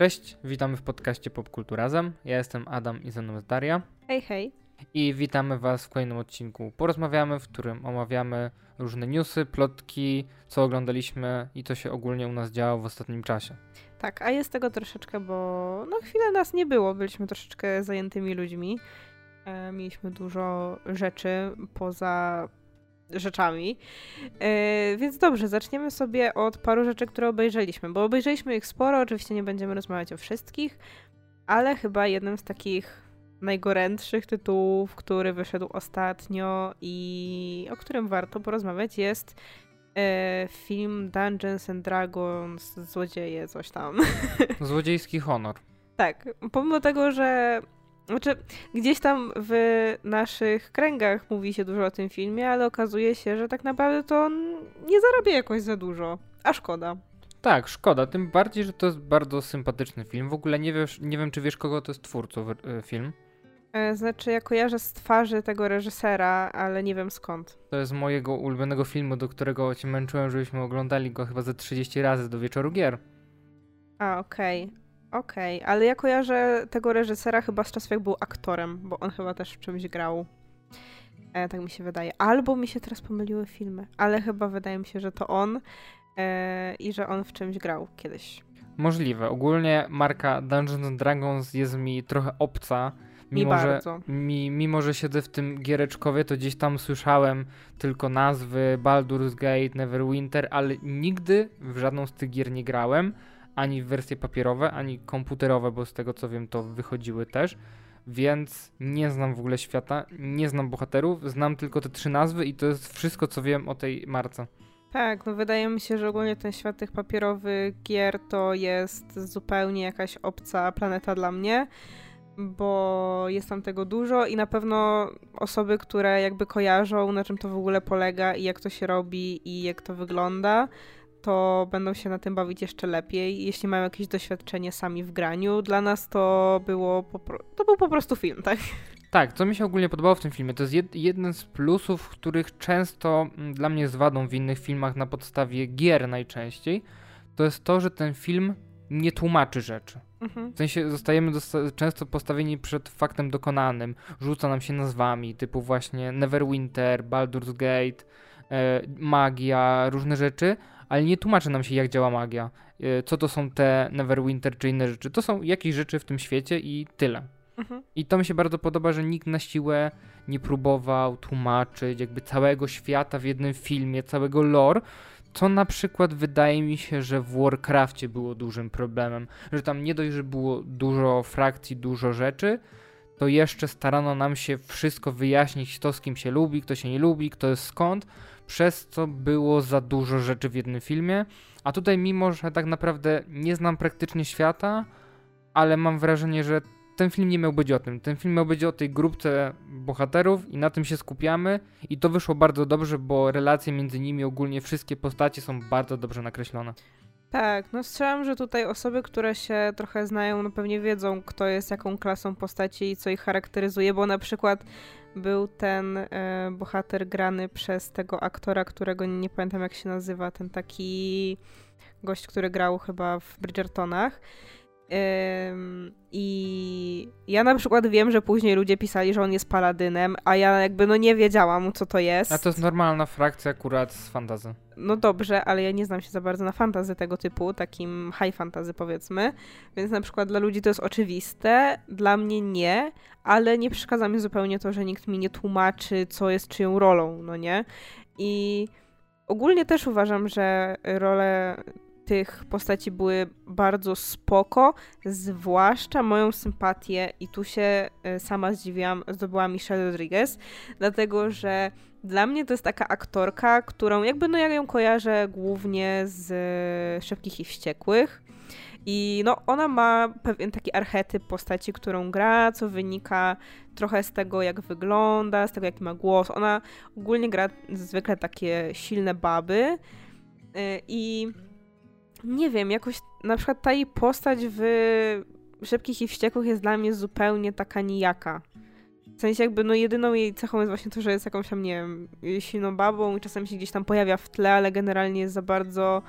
Cześć, witamy w podcaście Popkulturazem. Ja jestem Adam i ze mną jest Daria. Hej, hej. I witamy Was w kolejnym odcinku Porozmawiamy, w którym omawiamy różne newsy, plotki, co oglądaliśmy i co się ogólnie u nas działo w ostatnim czasie. Tak, a jest tego troszeczkę, bo no chwilę nas nie było, byliśmy troszeczkę zajętymi ludźmi. E, mieliśmy dużo rzeczy poza rzeczami. E, więc dobrze, zaczniemy sobie od paru rzeczy, które obejrzeliśmy, bo obejrzeliśmy ich sporo, oczywiście nie będziemy rozmawiać o wszystkich, ale chyba jednym z takich najgorętszych tytułów, który wyszedł ostatnio i o którym warto porozmawiać jest e, film Dungeons and Dragons, Złodzieje, coś tam. Złodziejski honor. tak, pomimo tego, że znaczy, gdzieś tam w naszych kręgach mówi się dużo o tym filmie, ale okazuje się, że tak naprawdę to on nie zarabia jakoś za dużo. A szkoda. Tak, szkoda. Tym bardziej, że to jest bardzo sympatyczny film. W ogóle nie, wiesz, nie wiem, czy wiesz, kogo to jest twórców y, film. E, Znaczy, ja kojarzę z twarzy tego reżysera, ale nie wiem skąd. To jest mojego ulubionego filmu, do którego cię męczyłem, żebyśmy oglądali go chyba ze 30 razy do wieczoru gier. A, okej. Okej, ale ja kojarzę tego reżysera chyba z czasów, jak był aktorem, bo on chyba też w czymś grał. E, tak mi się wydaje. Albo mi się teraz pomyliły filmy, ale chyba wydaje mi się, że to on e, i że on w czymś grał kiedyś. Możliwe. Ogólnie marka Dungeons and Dragons jest mi trochę obca. Mi Mimo, że, bardzo. mi, mimo, że siedzę w tym giereczkowie, to gdzieś tam słyszałem tylko nazwy Baldur's Gate, Neverwinter, ale nigdy w żadną z tych gier nie grałem. Ani wersje papierowe, ani komputerowe, bo z tego co wiem, to wychodziły też. Więc nie znam w ogóle świata, nie znam bohaterów, znam tylko te trzy nazwy i to jest wszystko, co wiem o tej marce. Tak, no wydaje mi się, że ogólnie ten świat tych papierowych gier to jest zupełnie jakaś obca planeta dla mnie, bo jest tam tego dużo i na pewno osoby, które jakby kojarzą, na czym to w ogóle polega i jak to się robi i jak to wygląda, to będą się na tym bawić jeszcze lepiej, jeśli mają jakieś doświadczenie sami w graniu. Dla nas to było to był po prostu film, tak? Tak, co mi się ogólnie podobało w tym filmie, to jest jed, jeden z plusów, których często mm, dla mnie jest wadą w innych filmach na podstawie gier najczęściej, to jest to, że ten film nie tłumaczy rzeczy. Mhm. W sensie zostajemy często postawieni przed faktem dokonanym. Rzuca nam się nazwami typu właśnie Neverwinter, Baldur's Gate, e, magia, różne rzeczy, ale nie tłumaczy nam się jak działa magia. E, co to są te Neverwinter czy inne rzeczy. To są jakieś rzeczy w tym świecie i tyle. Mhm. I to mi się bardzo podoba, że nikt na siłę nie próbował tłumaczyć jakby całego świata w jednym filmie, całego lore, co na przykład wydaje mi się, że w Warcrafcie było dużym problemem, że tam nie dość, że było dużo frakcji, dużo rzeczy, to jeszcze starano nam się wszystko wyjaśnić, kto z kim się lubi, kto się nie lubi, kto jest skąd, przez co było za dużo rzeczy w jednym filmie, a tutaj mimo, że tak naprawdę nie znam praktycznie świata, ale mam wrażenie, że ten film nie miał być o tym. Ten film miał być o tej grupce bohaterów i na tym się skupiamy. I to wyszło bardzo dobrze, bo relacje między nimi, ogólnie wszystkie postacie są bardzo dobrze nakreślone. Tak, no strzelam, że tutaj osoby, które się trochę znają, no pewnie wiedzą, kto jest jaką klasą postaci i co ich charakteryzuje, bo na przykład był ten e, bohater grany przez tego aktora, którego nie pamiętam jak się nazywa, ten taki gość, który grał chyba w Bridgertonach. I ja na przykład wiem, że później ludzie pisali, że on jest paladynem, a ja jakby no nie wiedziałam, co to jest. A to jest normalna frakcja akurat z fantazy. No dobrze, ale ja nie znam się za bardzo na fantazy tego typu, takim high fantazy powiedzmy, więc na przykład dla ludzi to jest oczywiste, dla mnie nie, ale nie przeszkadza mi zupełnie to, że nikt mi nie tłumaczy, co jest czyją rolą, no nie? I ogólnie też uważam, że role tych postaci były bardzo spoko, zwłaszcza moją sympatię i tu się e, sama zdziwiłam, zdobyła Michelle Rodriguez, dlatego że dla mnie to jest taka aktorka, którą jakby no ja ją kojarzę głównie z e, Szybkich i Wściekłych. I no, ona ma pewien taki archetyp postaci, którą gra, co wynika trochę z tego, jak wygląda, z tego, jaki ma głos. Ona ogólnie gra zwykle takie silne baby. e, I nie wiem, jakoś na przykład ta jej postać w Szybkich i Wściekłych jest dla mnie zupełnie taka nijaka. W sensie jakby no jedyną jej cechą jest właśnie to, że jest jakąś tam, nie wiem, silną babą i czasem się gdzieś tam pojawia w tle, ale generalnie jest za bardzo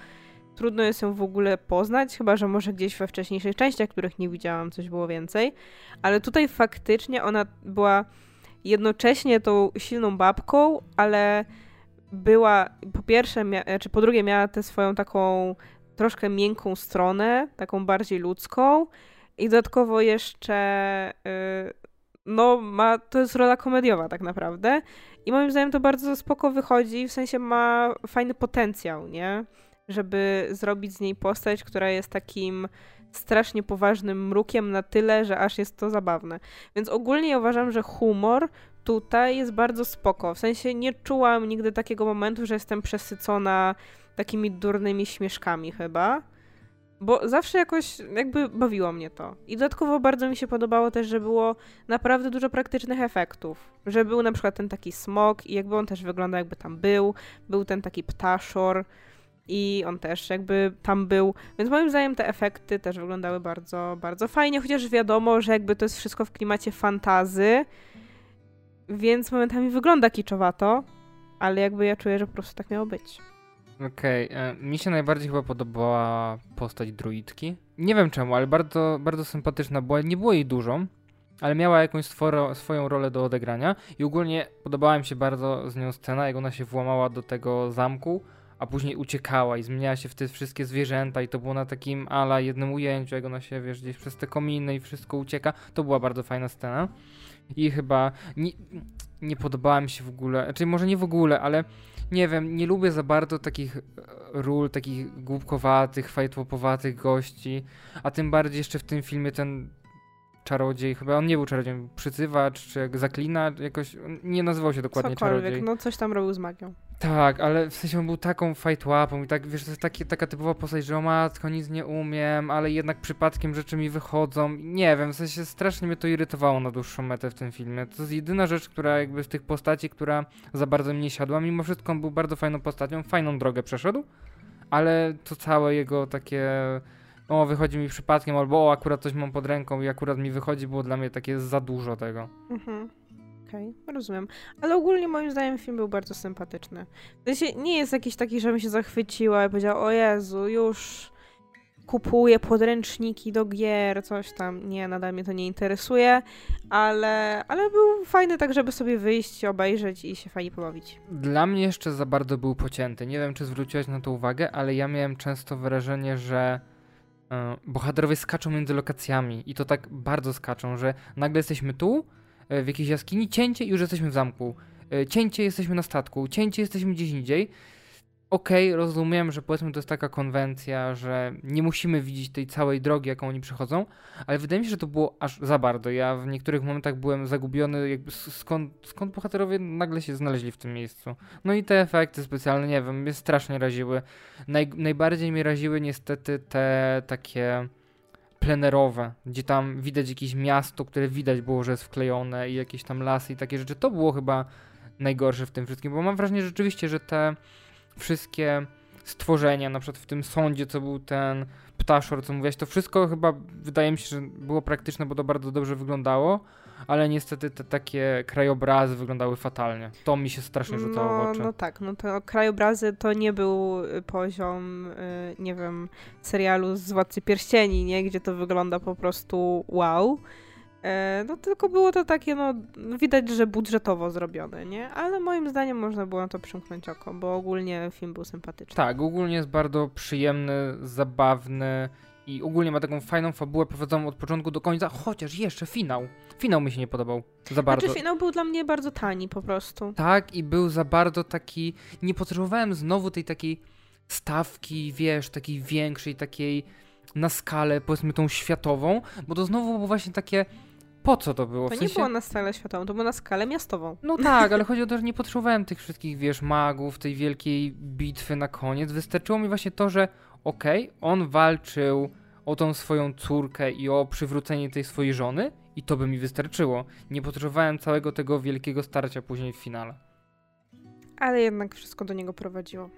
trudno jest ją w ogóle poznać, chyba że może gdzieś we wcześniejszych częściach, których nie widziałam, coś było więcej. Ale tutaj faktycznie ona była jednocześnie tą silną babką, ale była po pierwsze, mia- czy po drugie miała tę swoją taką troszkę miękką stronę, taką bardziej ludzką i dodatkowo jeszcze yy, no ma, to jest rola komediowa tak naprawdę i moim zdaniem to bardzo spoko wychodzi, w sensie ma fajny potencjał, nie? Żeby zrobić z niej postać, która jest takim strasznie poważnym mrukiem na tyle, że aż jest to zabawne. Więc ogólnie uważam, że humor tutaj jest bardzo spoko. W sensie nie czułam nigdy takiego momentu, że jestem przesycona takimi durnymi śmieszkami chyba. Bo zawsze jakoś jakby bawiło mnie to. I dodatkowo bardzo mi się podobało też, że było naprawdę dużo praktycznych efektów. Że był na przykład ten taki smok i jakby on też wyglądał jakby tam był. Był ten taki ptaszor i on też jakby tam był. Więc moim zdaniem te efekty też wyglądały bardzo, bardzo fajnie, chociaż wiadomo, że jakby to jest wszystko w klimacie fantazy, więc momentami wygląda kiczowato, ale jakby ja czuję, że po prostu tak miało być. Okej, okay. mi się najbardziej chyba podobała postać druidki. Nie wiem czemu, ale bardzo, bardzo sympatyczna była. Nie było jej dużo, ale miała jakąś swoją rolę do odegrania i ogólnie podobała mi się bardzo z nią scena, jak ona się włamała do tego zamku, a później uciekała i zmieniała się w te wszystkie zwierzęta i to było na takim ala jednym ujęciu, jak ona się, wiesz, gdzieś przez te kominy i wszystko ucieka. To była bardzo fajna scena. I chyba nie, nie podobała mi się w ogóle, znaczy może nie w ogóle, ale nie wiem, nie lubię za bardzo takich e, ról, takich głupkowatych, fajtłopowatych gości, a tym bardziej jeszcze w tym filmie ten czarodziej, chyba on nie był czarodziejem, przycywacz, czy jak zaklina, jakoś, nie nazywał się dokładnie Cokolwiek, czarodziej. no coś tam robił z magią. Tak, ale w sensie on był taką fajtłapą i tak, wiesz, to jest taki, taka typowa postać, że o matko, nic nie umiem, ale jednak przypadkiem rzeczy mi wychodzą. Nie wiem, w sensie strasznie mnie to irytowało na dłuższą metę w tym filmie. To jest jedyna rzecz, która jakby z tych postaci, która za bardzo mnie siadła. Mimo wszystko on był bardzo fajną postacią, fajną drogę przeszedł, ale to całe jego takie o, wychodzi mi przypadkiem, albo o, akurat coś mam pod ręką i akurat mi wychodzi, było dla mnie takie za dużo tego. Mhm. Okej, okay, rozumiem. Ale ogólnie moim zdaniem film był bardzo sympatyczny. W sensie nie jest jakiś taki, żebym się zachwyciła i powiedziała, o Jezu, już kupuję podręczniki do gier, coś tam. Nie, nadal mnie to nie interesuje, ale, ale był fajny tak, żeby sobie wyjść, obejrzeć i się fajnie pobawić. Dla mnie jeszcze za bardzo był pocięty. Nie wiem, czy zwróciłeś na to uwagę, ale ja miałem często wrażenie, że bohaterowie skaczą między lokacjami i to tak bardzo skaczą, że nagle jesteśmy tu, e, w jakiejś jaskini, cięcie i już jesteśmy w zamku. E, cięcie jesteśmy na statku, cięcie jesteśmy gdzieś indziej okej, okay, rozumiem, że powiedzmy to jest taka konwencja, że nie musimy widzieć tej całej drogi, jaką oni przechodzą, ale wydaje mi się, że to było aż za bardzo. Ja w niektórych momentach byłem zagubiony, jakby skąd, skąd bohaterowie nagle się znaleźli w tym miejscu. No i te efekty specjalne, nie wiem, mnie strasznie raziły. Naj, najbardziej mnie raziły niestety te takie plenerowe, gdzie tam widać jakieś miasto, które widać było, że jest wklejone i jakieś tam lasy i takie rzeczy. To było chyba najgorsze w tym wszystkim, bo mam wrażenie rzeczywiście, że te wszystkie stworzenia, na przykład w tym sądzie, co był ten ptaszor, co mówiłeś, to wszystko chyba wydaje mi się, że było praktyczne, bo to bardzo dobrze wyglądało, ale niestety te takie krajobrazy wyglądały fatalnie. To mi się strasznie rzucało no, w oczy. No tak, no to krajobrazy to nie był y, poziom, y, nie wiem, serialu z Władcy Pierścieni, nie? Gdzie to wygląda po prostu wow. E, no tylko było to takie, no widać, że budżetowo zrobione, nie? Ale moim zdaniem można było na to przymknąć oko, bo ogólnie film był sympatyczny. Tak, ogólnie jest bardzo przyjemny, zabawny i ogólnie ma taką fajną fabułę prowadzoną od początku do końca, chociaż jeszcze finał. Finał mi się nie podobał za bardzo. Znaczy finał był dla mnie bardzo tani po prostu. Tak i był za bardzo taki, nie potrzebowałem znowu tej takiej stawki, wiesz, takiej większej, takiej na skalę, powiedzmy tą światową, bo to znowu było właśnie takie po co to było? To w sensie... nie było na skalę światową, to było na skalę miastową. No tak, ale chodzi o to, że nie potrzebowałem tych wszystkich, wiesz, magów, tej wielkiej bitwy na koniec. Wystarczyło mi właśnie to, że okej, okay, on walczył o tą swoją córkę i o przywrócenie tej swojej żony i to by mi wystarczyło. Nie potrzebowałem całego tego wielkiego starcia później w finale. Ale jednak wszystko do niego prowadziło.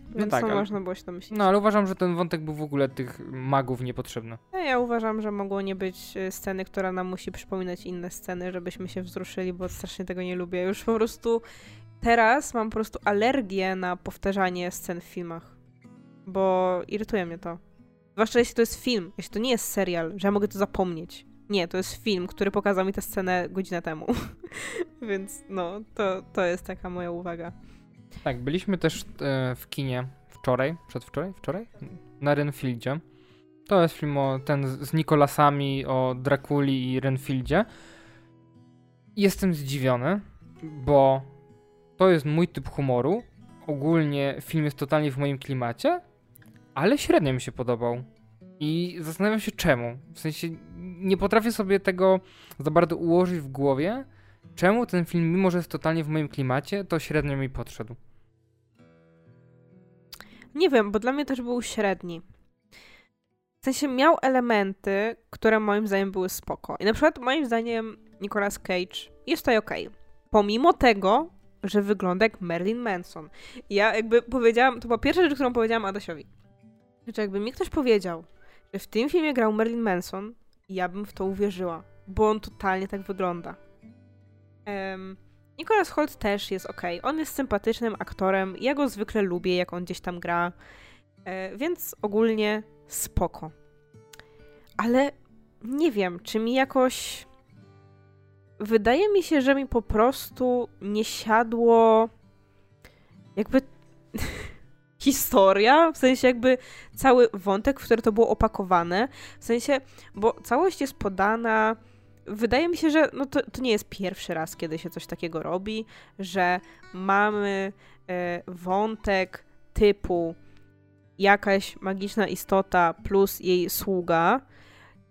No Więc no tak, to ale, można było się domyślić. No ale uważam, że ten wątek był w ogóle tych magów niepotrzebny. No, ja uważam, że mogło nie być e, sceny, która nam musi przypominać inne sceny, żebyśmy się wzruszyli, bo strasznie tego nie lubię. Już po prostu teraz mam po prostu alergię na powtarzanie scen w filmach. bo irytuje mnie to. Zwłaszcza jeśli to jest film, jeśli to nie jest serial, że ja mogę to zapomnieć. Nie, to jest film, który pokazał mi tę scenę godzinę temu. Więc no, to, to jest taka moja uwaga. Tak, byliśmy też e, w kinie wczoraj, przedwczoraj, wczoraj? Na Renfieldzie. To jest film o, ten z Nikolasami o Drakuli i Renfieldzie. Jestem zdziwiony, bo to jest mój typ humoru. Ogólnie film jest totalnie w moim klimacie, ale średnio mi się podobał. I zastanawiam się czemu. W sensie nie potrafię sobie tego za bardzo ułożyć w głowie, czemu ten film, mimo że jest totalnie w moim klimacie, to średnio mi podszedł. Nie wiem, bo dla mnie też był średni. W sensie miał elementy, które moim zdaniem były spoko. I na przykład moim zdaniem Nicolas Cage jest tutaj okej. Okay. Pomimo tego, że wygląda jak Marilyn Manson. Ja jakby powiedziałam, to była pierwsza rzecz, którą powiedziałam Adasiowi. Że jakby mi ktoś powiedział, że w tym filmie grał Marilyn Manson, ja bym w to uwierzyła, bo on totalnie tak wygląda. Um, Nicholas Holt też jest ok. On jest sympatycznym aktorem. Ja go zwykle lubię, jak on gdzieś tam gra. E, więc ogólnie spoko. Ale nie wiem, czy mi jakoś. Wydaje mi się, że mi po prostu nie siadło. Jakby. historia, w sensie jakby cały wątek, w który to było opakowane. W sensie, bo całość jest podana wydaje mi się, że no to, to nie jest pierwszy raz, kiedy się coś takiego robi, że mamy e, wątek typu jakaś magiczna istota plus jej sługa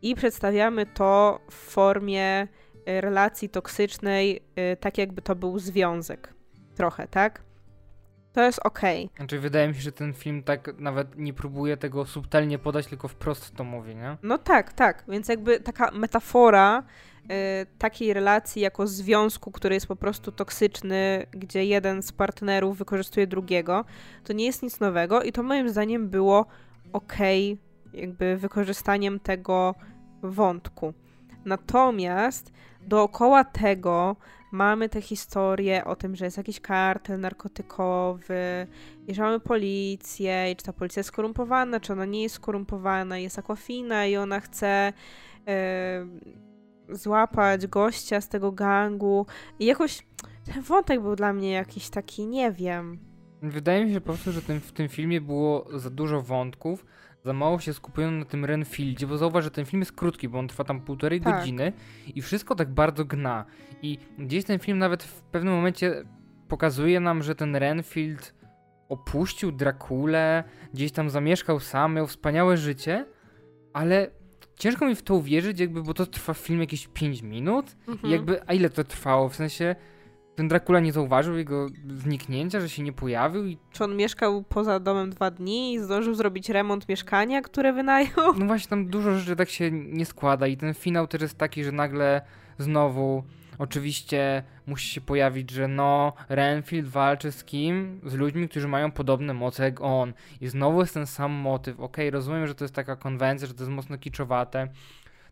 i przedstawiamy to w formie e, relacji toksycznej, e, tak jakby to był związek. Trochę, tak? To jest okej. Okay. Znaczy, wydaje mi się, że ten film tak nawet nie próbuje tego subtelnie podać, tylko wprost to mówi, nie? No tak, tak. Więc jakby taka metafora y, takiej relacji jako związku, który jest po prostu toksyczny, gdzie jeden z partnerów wykorzystuje drugiego, to nie jest nic nowego i to moim zdaniem było okej, okay, jakby wykorzystaniem tego wątku. Natomiast dookoła tego mamy te historie o tym, że jest jakiś kartel narkotykowy, i że mamy policję, i czy ta policja jest skorumpowana, czy ona nie jest skorumpowana, jest Aquafina i ona chce e, złapać gościa z tego gangu. I jakoś ten wątek był dla mnie jakiś taki, nie wiem. Wydaje mi się po prostu, że w tym filmie było za dużo wątków, za mało się skupiono na tym Renfieldzie, bo zauważ, że ten film jest krótki, bo on trwa tam półtorej tak. godziny i wszystko tak bardzo gna. I gdzieś ten film nawet w pewnym momencie pokazuje nam, że ten Renfield opuścił Drakulę, gdzieś tam zamieszkał sam, miał wspaniałe życie, ale ciężko mi w to uwierzyć, jakby, bo to trwa film jakieś 5 minut mhm. i jakby, a ile to trwało, w sensie ten Dracula nie zauważył jego zniknięcia, że się nie pojawił i... Czy on mieszkał poza domem dwa dni i zdążył zrobić remont mieszkania, które wynajął? No właśnie, tam dużo rzeczy tak się nie składa i ten finał też jest taki, że nagle znowu oczywiście musi się pojawić, że no, Renfield walczy z kim? Z ludźmi, którzy mają podobne moce jak on. I znowu jest ten sam motyw. Okej, okay, rozumiem, że to jest taka konwencja, że to jest mocno kiczowate,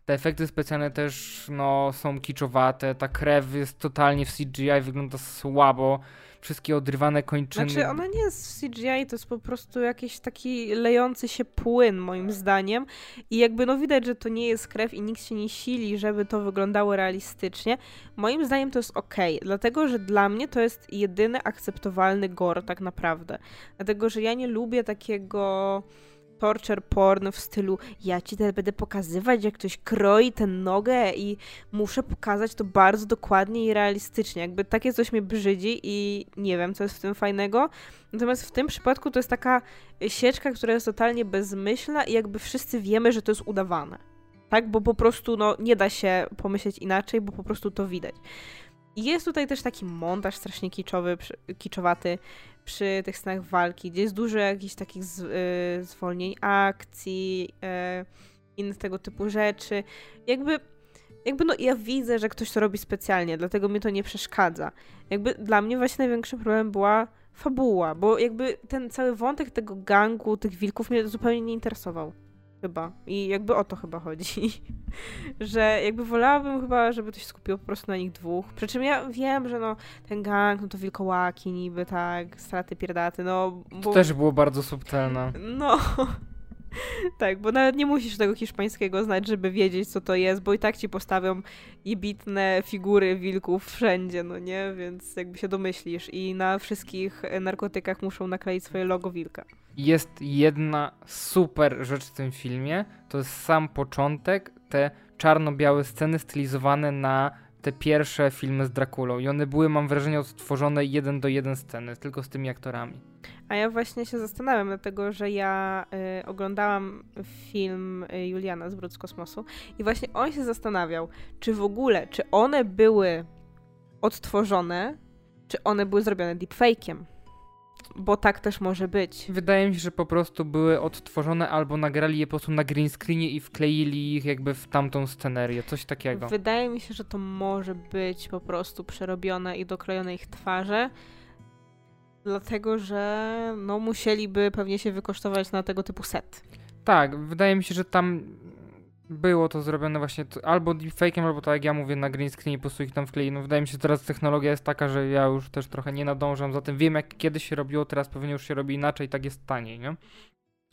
te efekty specjalne też no, są kiczowate, ta krew jest totalnie w CGI, wygląda słabo, wszystkie odrywane kończyny. Znaczy ona nie jest w CGI, to jest po prostu jakiś taki lejący się płyn moim zdaniem i jakby no widać, że to nie jest krew i nikt się nie sili, żeby to wyglądało realistycznie. Moim zdaniem to jest ok, dlatego że dla mnie to jest jedyny akceptowalny gore tak naprawdę. Dlatego, że ja nie lubię takiego torture porn w stylu ja ci teraz będę pokazywać, jak ktoś kroi tę nogę i muszę pokazać to bardzo dokładnie i realistycznie. Jakby takie coś mnie brzydzi i nie wiem, co jest w tym fajnego. Natomiast w tym przypadku to jest taka sieczka, która jest totalnie bezmyślna i jakby wszyscy wiemy, że to jest udawane. Tak? Bo po prostu no, nie da się pomyśleć inaczej, bo po prostu to widać. Jest tutaj też taki montaż strasznie kiczowy, kiczowaty, przy tych scenach walki, gdzie jest dużo jakichś takich z, y, zwolnień akcji, y, innych tego typu rzeczy. Jakby, jakby no ja widzę, że ktoś to robi specjalnie, dlatego mi to nie przeszkadza. Jakby dla mnie właśnie największym problemem była fabuła, bo jakby ten cały wątek tego gangu, tych wilków mnie zupełnie nie interesował. Chyba. I jakby o to chyba chodzi. że jakby wolałabym chyba, żeby to się skupiło po prostu na nich dwóch. Przy czym ja wiem, że no ten gang, no to wilkołaki niby, tak, straty pierdaty, no... Bo... To też było bardzo subtelne. No... tak, bo nawet nie musisz tego hiszpańskiego znać, żeby wiedzieć, co to jest, bo i tak ci postawią jebitne figury wilków wszędzie, no nie? Więc jakby się domyślisz. I na wszystkich narkotykach muszą nakleić swoje logo wilka. Jest jedna super rzecz w tym filmie, to jest sam początek, te czarno-białe sceny stylizowane na te pierwsze filmy z Drakulą i one były, mam wrażenie, odtworzone jeden do jeden sceny, tylko z tymi aktorami. A ja właśnie się zastanawiam, dlatego że ja y, oglądałam film y, Juliana z z kosmosu i właśnie on się zastanawiał, czy w ogóle, czy one były odtworzone, czy one były zrobione deepfake'iem. Bo tak też może być. Wydaje mi się, że po prostu były odtworzone albo nagrali je po prostu na green screenie i wkleili ich jakby w tamtą scenerię, coś takiego. Wydaje mi się, że to może być po prostu przerobione i doklejone ich twarze, dlatego że no musieliby pewnie się wykosztować na tego typu set. Tak, wydaje mi się, że tam było to zrobione właśnie albo deepfake'em, albo tak jak ja mówię, na green screenie po prostu ich tam wklei. No wydaje mi się, że teraz technologia jest taka, że ja już też trochę nie nadążam za tym. Wiem jak kiedyś się robiło, teraz pewnie już się robi inaczej, tak jest taniej, nie?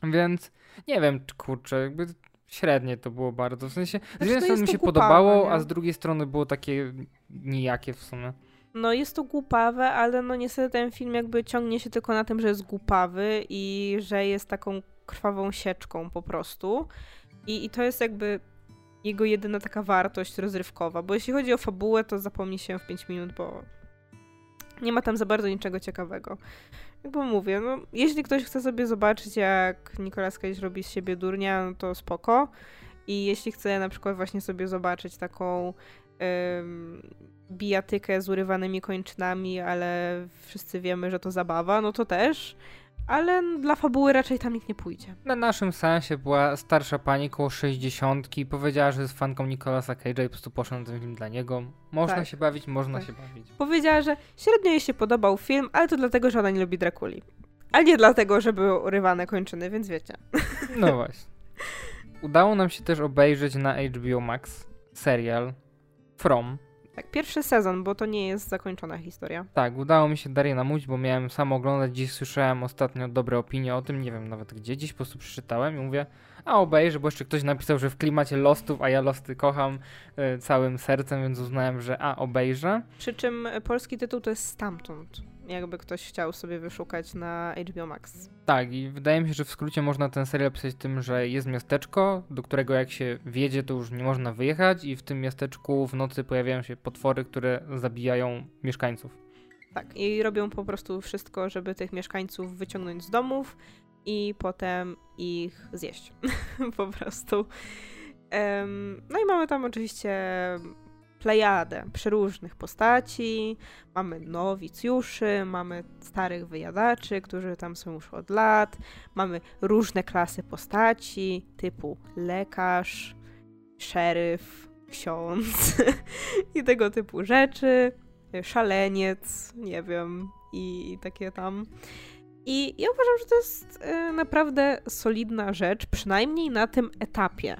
Więc nie wiem, kurczę, jakby średnie to było bardzo. W sensie, z jednej strony mi się podobało, nie? a z drugiej strony było takie nijakie w sumie. No jest to głupawe, ale no niestety ten film jakby ciągnie się tylko na tym, że jest głupawy i że jest taką krwawą sieczką po prostu. I, I to jest jakby jego jedyna taka wartość rozrywkowa, bo jeśli chodzi o fabułę, to zapomni się w 5 minut, bo nie ma tam za bardzo niczego ciekawego. Jakby mówię, no, jeśli ktoś chce sobie zobaczyć, jak Nicolas Cage robi z siebie durnia, no to spoko. I jeśli chce na przykład właśnie sobie zobaczyć taką ym, bijatykę z urywanymi kończynami, ale wszyscy wiemy, że to zabawa, no to też ale dla fabuły raczej tam nikt nie pójdzie. Na naszym sensie była starsza pani koło 60 powiedziała, że jest fanką Nicolasa Cage'a i po prostu poszła na ten film dla niego. Można tak. się bawić, można tak. się bawić. Powiedziała, że średnio jej się podobał film, ale to dlatego, że ona nie lubi Drakuli. Ale nie dlatego, że były urywane kończyny, więc wiecie. No właśnie. Udało nam się też obejrzeć na HBO Max serial From, tak, pierwszy sezon, bo to nie jest zakończona historia. Tak, udało mi się Darię namówić, bo miałem sam oglądać, dziś słyszałem ostatnio dobre opinie o tym, nie wiem nawet gdzie, dziś po prostu przeczytałem i mówię, a obejrzę, bo jeszcze ktoś napisał, że w klimacie Lostów, a ja Losty kocham y, całym sercem, więc uznałem, że a, obejrzę. Przy czym polski tytuł to jest Stamtąd jakby ktoś chciał sobie wyszukać na HBO Max. Tak, i wydaje mi się, że w skrócie można ten serial pisać tym, że jest miasteczko, do którego jak się wjedzie, to już nie można wyjechać, i w tym miasteczku w nocy pojawiają się potwory, które zabijają mieszkańców. Tak, i robią po prostu wszystko, żeby tych mieszkańców wyciągnąć z domów i potem ich zjeść. po prostu. Um, no i mamy tam oczywiście plejadę przeróżnych postaci. Mamy nowicjuszy, mamy starych wyjadaczy, którzy tam są już od lat. Mamy różne klasy postaci, typu lekarz, szeryf, ksiądz i tego typu rzeczy. Szaleniec, nie wiem, i, i takie tam. I ja uważam, że to jest y, naprawdę solidna rzecz, przynajmniej na tym etapie,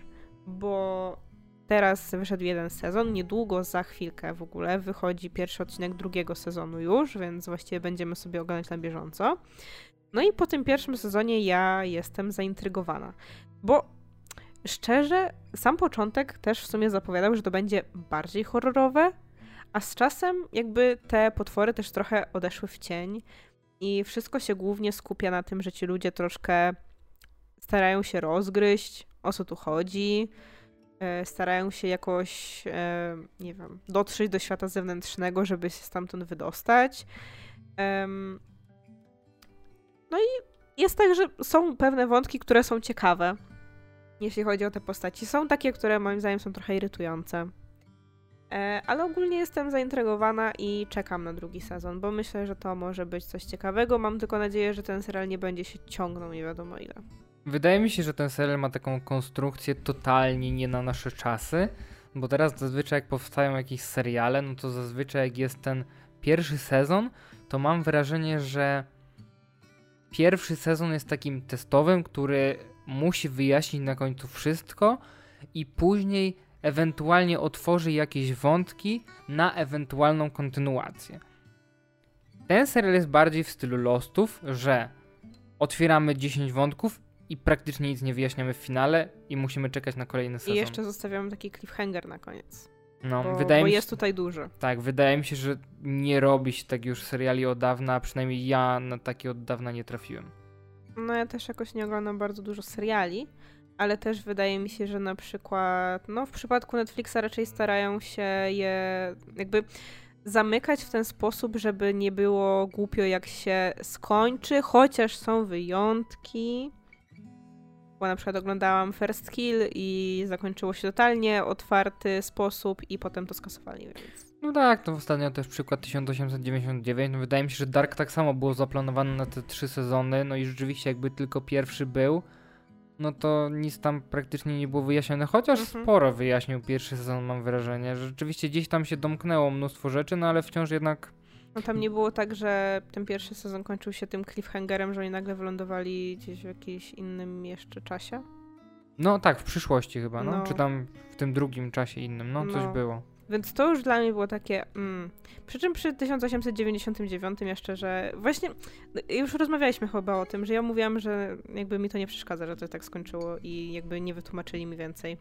bo Teraz wyszedł jeden sezon, niedługo, za chwilkę w ogóle, wychodzi pierwszy odcinek drugiego sezonu już, więc właściwie będziemy sobie oglądać na bieżąco. No i po tym pierwszym sezonie ja jestem zaintrygowana, bo szczerze, sam początek też w sumie zapowiadał, że to będzie bardziej horrorowe, a z czasem jakby te potwory też trochę odeszły w cień i wszystko się głównie skupia na tym, że ci ludzie troszkę starają się rozgryźć, o co tu chodzi, starają się jakoś, e, nie wiem, dotrzeć do świata zewnętrznego, żeby się stamtąd wydostać. No i jest tak, że są pewne wątki, które są ciekawe, jeśli chodzi o te postaci. Są takie, które moim zdaniem są trochę irytujące. E, ale ogólnie jestem zaintrygowana i czekam na drugi sezon, bo myślę, że to może być coś ciekawego. Mam tylko nadzieję, że ten serial nie będzie się ciągnął nie wiadomo ile. Wydaje mi się, że ten serial ma taką konstrukcję totalnie nie na nasze czasy, bo teraz zazwyczaj jak powstają jakieś seriale, no to zazwyczaj jak jest ten pierwszy sezon, to mam wrażenie, że pierwszy sezon jest takim testowym, który musi wyjaśnić na końcu wszystko i później ewentualnie otworzy jakieś wątki na ewentualną kontynuację. Ten serial jest bardziej w stylu Lostów, że otwieramy 10 wątków i praktycznie nic nie wyjaśniamy w finale i musimy czekać na kolejny sezon. I jeszcze zostawiamy taki cliffhanger na koniec. No, bo, wydaje bo mi się, jest tutaj duży. Tak, wydaje mi się, że nie robi się tak już seriali od dawna, a przynajmniej ja na takie od dawna nie trafiłem. No ja też jakoś nie oglądam bardzo dużo seriali, ale też wydaje mi się, że na przykład, no w przypadku Netflixa raczej starają się je jakby zamykać w ten sposób, żeby nie było głupio jak się skończy, chociaż są wyjątki. Bo na przykład oglądałam First Kill i zakończyło się totalnie otwarty sposób i potem to skasowali, więc... No tak, to ostatnio też przykład 1899. No wydaje mi się, że Dark tak samo było zaplanowane na te trzy sezony, no i rzeczywiście jakby tylko pierwszy był, no to nic tam praktycznie nie było wyjaśnione, chociaż Mhm. sporo wyjaśnił pierwszy sezon, mam wrażenie, że rzeczywiście gdzieś tam się domknęło mnóstwo rzeczy, no ale wciąż jednak No tam nie było tak, że ten pierwszy sezon kończył się tym cliffhangerem, że oni nagle wylądowali gdzieś w jakimś innym jeszcze czasie. No tak, w przyszłości chyba, no. No. Czy tam w tym drugim czasie innym, no, coś No. było. Więc to już dla mnie było takie. Mm. Przy czym przy 1899 jeszcze, że właśnie no, już rozmawialiśmy chyba o tym, że ja mówiłam, że jakby mi to nie przeszkadza, że to tak skończyło i jakby nie wytłumaczyli mi więcej.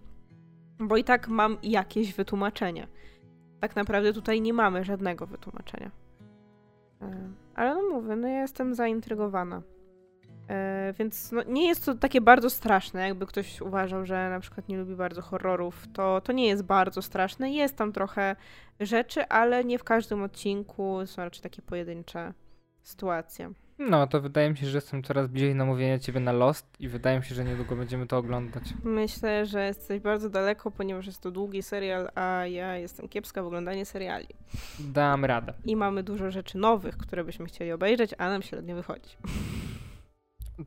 Bo i tak mam jakieś wytłumaczenie. Tak naprawdę tutaj nie mamy żadnego wytłumaczenia. E, Ale no mówię, no ja jestem zaintrygowana. E, więc no, nie jest to takie bardzo straszne, jakby ktoś uważał, że na przykład nie lubi bardzo horrorów, to, to nie jest bardzo straszne. Jest tam trochę rzeczy, ale nie w każdym odcinku są raczej takie pojedyncze sytuacje. No, to wydaje mi się, że jestem coraz bliżej namówienia ciebie na Lost i wydaje mi się, że niedługo będziemy to oglądać. Myślę, że jesteś bardzo daleko, ponieważ jest to długi serial, a ja jestem kiepska w oglądaniu seriali. Dam radę. I mamy dużo rzeczy nowych, które byśmy chcieli obejrzeć, a nam średnio wychodzi.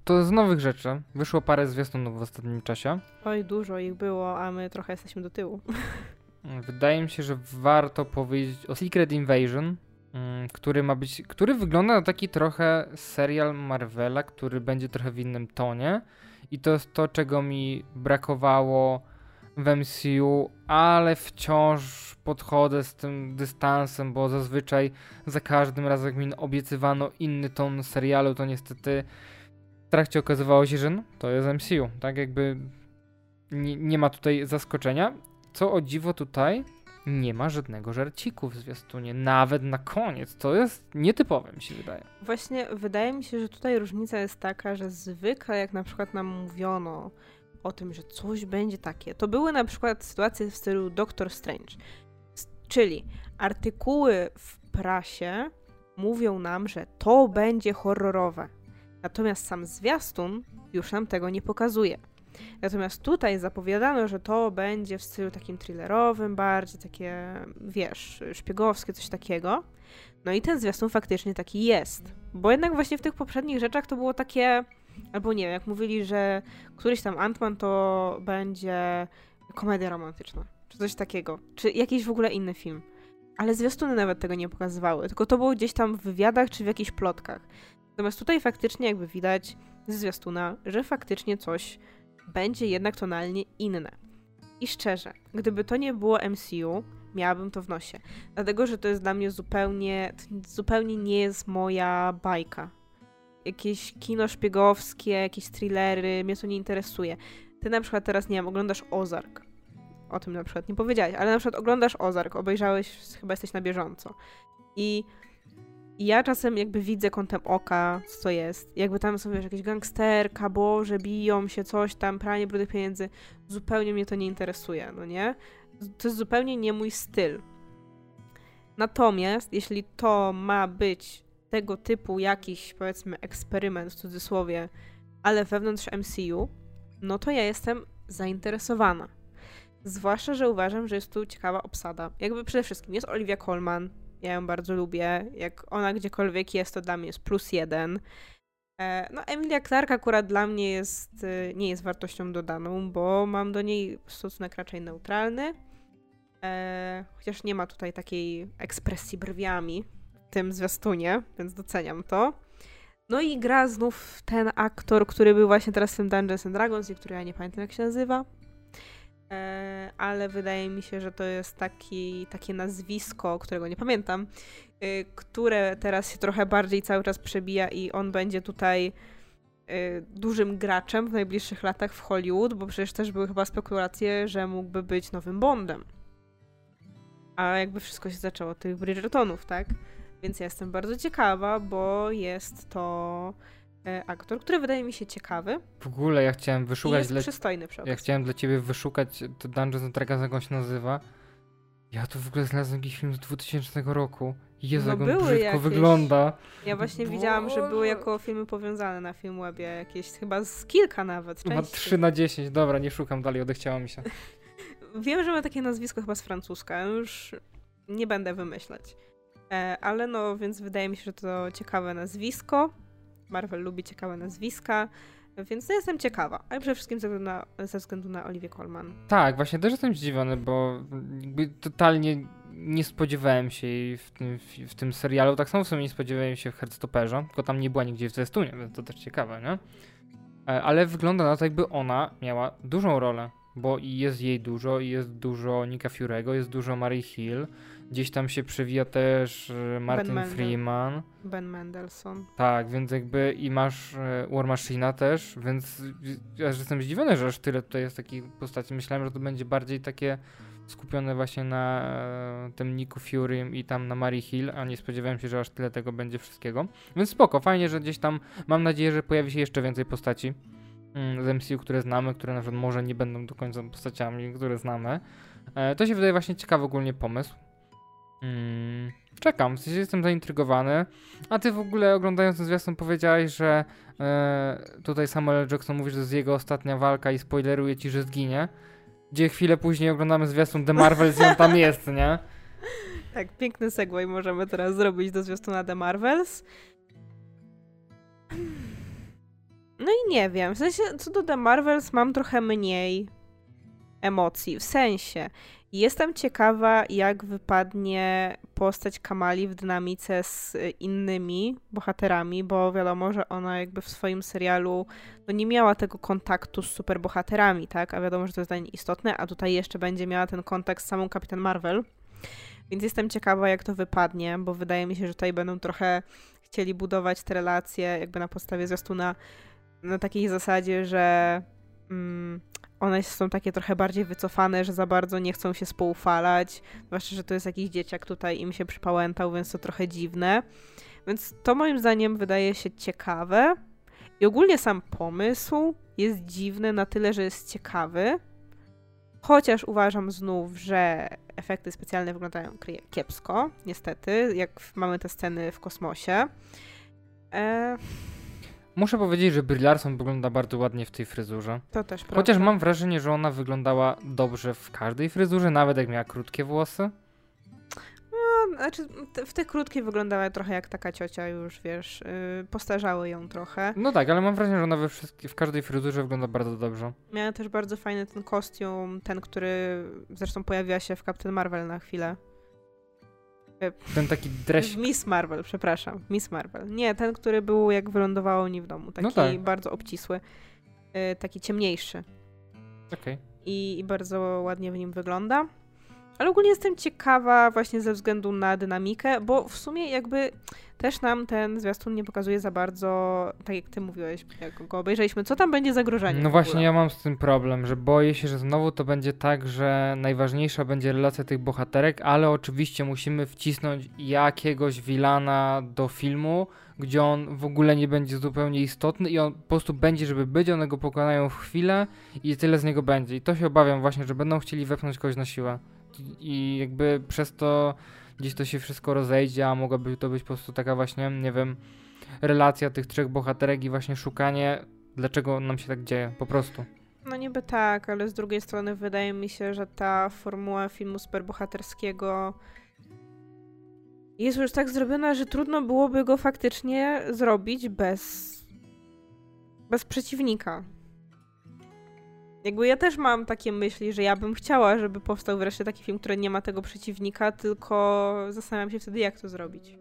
To z nowych rzeczy. Wyszło parę zwiastunów w ostatnim czasie. Oj, dużo ich było, a my trochę jesteśmy do tyłu. Wydaje mi się, że warto powiedzieć o Secret Invasion, który ma być, który wygląda na taki trochę serial Marvela, który będzie trochę w innym tonie. I to jest to, czego mi brakowało w MCU, ale wciąż podchodzę z tym dystansem, bo zazwyczaj za każdym razem jak mi obiecywano inny ton serialu, to niestety w trakcie okazywało się, że no, to jest MCU, tak jakby nie, nie ma tutaj zaskoczenia. Co o dziwo tutaj nie ma żadnego żarciku w zwiastunie, nawet na koniec. To jest nietypowe, mi się wydaje. Właśnie wydaje mi się, że tutaj różnica jest taka, że zwykle jak na przykład nam mówiono o tym, że coś będzie takie, to były na przykład sytuacje w stylu Doctor Strange. Czyli artykuły w prasie mówią nam, że to będzie horrorowe. Natomiast sam zwiastun już nam tego nie pokazuje. Natomiast tutaj zapowiadano, że to będzie w stylu takim thrillerowym, bardziej takie, wiesz, szpiegowskie, coś takiego. No i ten zwiastun faktycznie taki jest. Bo jednak właśnie w tych poprzednich rzeczach to było takie, albo nie wiem, jak mówili, że któryś tam Ant-Man to będzie komedia romantyczna, czy coś takiego, czy jakiś w ogóle inny film. Ale zwiastuny nawet tego nie pokazywały, tylko to było gdzieś tam w wywiadach czy w jakichś plotkach. Natomiast tutaj faktycznie jakby widać ze zwiastuna, że faktycznie coś będzie jednak tonalnie inne. I szczerze, gdyby to nie było MCU, miałabym to w nosie. Dlatego, że to jest dla mnie zupełnie, zupełnie nie jest moja bajka. Jakieś kino szpiegowskie, jakieś thrillery, mnie to nie interesuje. Ty na przykład teraz, nie wiem, oglądasz Ozark. O tym na przykład nie powiedziałeś, ale na przykład oglądasz Ozark, obejrzałeś, chyba jesteś na bieżąco. I i ja czasem jakby widzę kątem oka, co jest. Jakby tam są, wiesz, jakieś gangsterka, boże, biją się, coś tam, pranie brudnych pieniędzy. Zupełnie mnie to nie interesuje, no nie? To jest zupełnie nie mój styl. Natomiast, jeśli to ma być tego typu jakiś, powiedzmy, eksperyment w cudzysłowie, ale wewnątrz MCU, no to ja jestem zainteresowana. Zwłaszcza, że uważam, że jest tu ciekawa obsada. Jakby przede wszystkim jest Olivia Colman, ja ją bardzo lubię. Jak ona gdziekolwiek jest, to dla mnie jest plus jeden. E, No, Emilia Clarke akurat dla mnie jest, y, nie jest wartością dodaną, bo mam do niej stosunek raczej neutralny. E, Chociaż nie ma tutaj takiej ekspresji brwiami w tym zwiastunie, więc doceniam to. No i gra znów ten aktor, który był właśnie teraz w tym Dungeons and Dragons i który ja nie pamiętam jak się nazywa. E, ale wydaje mi się, że to jest taki, takie nazwisko, którego nie pamiętam, y, które teraz się trochę bardziej cały czas przebija i on będzie tutaj y, dużym graczem w najbliższych latach w Hollywood, bo przecież też były chyba spekulacje, że mógłby być nowym Bondem. A jakby wszystko się zaczęło od tych Bridgertonów, tak? Więc ja jestem bardzo ciekawa, bo jest to e, aktor, który wydaje mi się ciekawy. W ogóle ja chciałem wyszukać jest dla... przystojny przy Ja chciałem dla ciebie wyszukać to Dungeons and Dragons, jak on się nazywa. Ja tu w ogóle znalazłem jakiś film z 2000 roku. Jezu, No jak on były brzydko jakieś. wygląda. Ja właśnie widziałam, że były Boże. jako filmy powiązane na Filmwebie, jakieś chyba z kilka nawet Ma części. 3 na 10, dobra, nie szukam dalej, odechciało mi się. Wiem, że ma takie nazwisko chyba z francuska, już nie będę wymyślać. E, ale no, więc wydaje mi się, że to ciekawe nazwisko. Marvel lubi ciekawe nazwiska, więc no jestem ciekawa. Ale przede wszystkim ze względu na, ze względu na Colman. Tak, właśnie też jestem zdziwiony, bo totalnie nie spodziewałem się jej w tym, w tym serialu. Tak samo w sumie nie spodziewałem się w Heartstopperze, tylko tam nie była nigdzie w zwiastunie, więc to też ciekawe, nie? E, Ale wygląda na to, jakby ona miała dużą rolę, bo i jest jej dużo, i jest dużo Nika Fury'ego, jest dużo Mary Hill, gdzieś tam się przewija też e, Martin Mendel. Freeman. Ben Mendelsohn. Tak, więc jakby i masz e, War Machina też, więc ja jestem zdziwiony, że aż tyle tutaj jest takich postaci. Myślałem, że to będzie bardziej takie skupione właśnie na e, tym Niku Fury i tam na Mary Hill, a nie spodziewałem się, że aż tyle tego będzie wszystkiego. Więc spoko, fajnie, że gdzieś tam mam nadzieję, że pojawi się jeszcze więcej postaci mm, z MCU, które znamy, które na przykład może nie będą do końca postaciami, które znamy. E, to się wydaje właśnie ciekawy ogólnie pomysł. Mm, czekam, w sensie jestem zaintrygowany. A ty w ogóle oglądając ten zwiastun powiedziałeś, że e, tutaj Samuel. Jackson mówi, że to jest jego ostatnia walka i spoileruje ci, że zginie. Gdzie chwilę później oglądamy zwiastun The Marvels i on tam jest, nie? Tak, piękny segway możemy teraz zrobić do zwiastuna The Marvels. No i nie wiem, w sensie co do The Marvels mam trochę mniej emocji, w sensie jestem ciekawa jak wypadnie postać Kamali w dynamice z innymi bohaterami, bo wiadomo, że ona jakby w swoim serialu no nie miała tego kontaktu z superbohaterami, tak, a wiadomo, że to jest dla niej istotne, a tutaj jeszcze będzie miała ten kontakt z samą Kapitan Marvel. Więc jestem ciekawa, jak to wypadnie, bo wydaje mi się, że tutaj będą trochę chcieli budować te relacje jakby na podstawie zwiastuna na takiej zasadzie, że mm, one są takie trochę bardziej wycofane, że za bardzo nie chcą się spoufalać, zwłaszcza, że to jest jakiś dzieciak tutaj im się przypałętał, więc to trochę dziwne. Więc to moim zdaniem wydaje się ciekawe i ogólnie sam pomysł jest dziwny na tyle, że jest ciekawy, Chociaż uważam znów, że efekty specjalne wyglądają kiepsko, niestety, jak mamy te sceny w kosmosie. E, Muszę powiedzieć, że Brie Larson wygląda bardzo ładnie w tej fryzurze. to też prawda. Chociaż mam wrażenie, że ona wyglądała dobrze w każdej fryzurze, nawet jak miała krótkie włosy. No, znaczy, w tej krótkiej wyglądała trochę jak taka ciocia już, wiesz, yy, postarzały ją trochę. No tak, ale mam wrażenie, że ona we w każdej fryzurze wygląda bardzo dobrze. Miała też bardzo fajny ten kostium, ten, który zresztą pojawiła się w Captain Marvel na chwilę. Ten taki W dres. Miss Marvel, przepraszam, Miss Marvel. Nie, ten, który był jak wylądowało oni w domu, taki No tak. bardzo obcisły, yy, taki ciemniejszy. Okej. i, i bardzo ładnie w nim wygląda. Ale ogólnie jestem ciekawa właśnie ze względu na dynamikę, bo w sumie jakby też nam ten zwiastun nie pokazuje za bardzo, tak jak ty mówiłeś, jak go obejrzeliśmy, co tam będzie zagrożenie. No właśnie, ja mam z tym problem, że boję się, że znowu to będzie tak, że najważniejsza będzie relacja tych bohaterek, ale oczywiście musimy wcisnąć jakiegoś wilana do filmu, gdzie on w ogóle nie będzie zupełnie istotny i on po prostu będzie, żeby być, one go pokonają w chwilę i tyle z niego będzie. I to się obawiam właśnie, że będą chcieli wepchnąć kogoś na siłę. I jakby przez to gdzieś to się wszystko rozejdzie, a mogłaby to być po prostu taka właśnie, nie wiem, relacja tych trzech bohaterek i właśnie szukanie, dlaczego nam się tak dzieje, po prostu. No niby tak, ale z drugiej strony wydaje mi się, że ta formuła filmu superbohaterskiego jest już tak zrobiona, że trudno byłoby go faktycznie zrobić bez bez przeciwnika. Jakby ja też mam takie myśli, że ja bym chciała, żeby powstał wreszcie taki film, który nie ma tego przeciwnika, tylko zastanawiam się wtedy, jak to zrobić.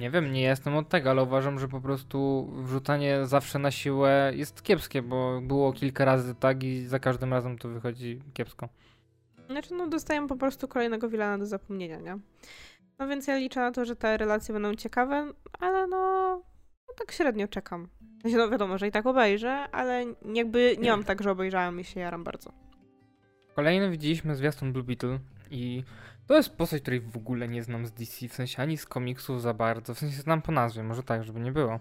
Nie wiem, nie jestem od tego, ale uważam, że po prostu wrzucanie zawsze na siłę jest kiepskie, bo było kilka razy tak i za każdym razem to wychodzi kiepsko. Znaczy, no dostaję po prostu kolejnego Wilana do zapomnienia, nie? No więc ja liczę na to, że te relacje będą ciekawe, ale no, no tak średnio czekam. No wiadomo, że i tak obejrzę, ale jakby nie mam tak, że obejrzałem i się jaram bardzo. Kolejny widzieliśmy zwiastun Blue Beetle i to jest postać, której w ogóle nie znam z DC, w sensie ani z komiksów za bardzo, w sensie znam po nazwie, może tak, żeby nie było.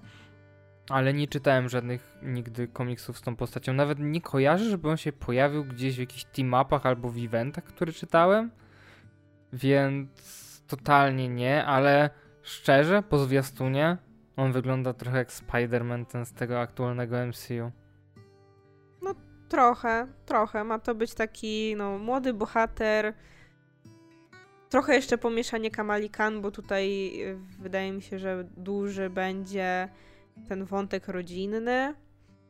Ale nie czytałem żadnych nigdy komiksów z tą postacią. Nawet nie kojarzę, żeby on się pojawił gdzieś w jakichś team-upach albo w eventach, które czytałem. Więc totalnie nie, ale szczerze, po zwiastunie, on wygląda trochę jak Spider-Man ten z tego aktualnego MCU. No trochę, trochę. Ma to być taki no, młody bohater. Trochę jeszcze pomieszanie Kamali Khan, bo tutaj y, wydaje mi się, że duży będzie ten wątek rodzinny,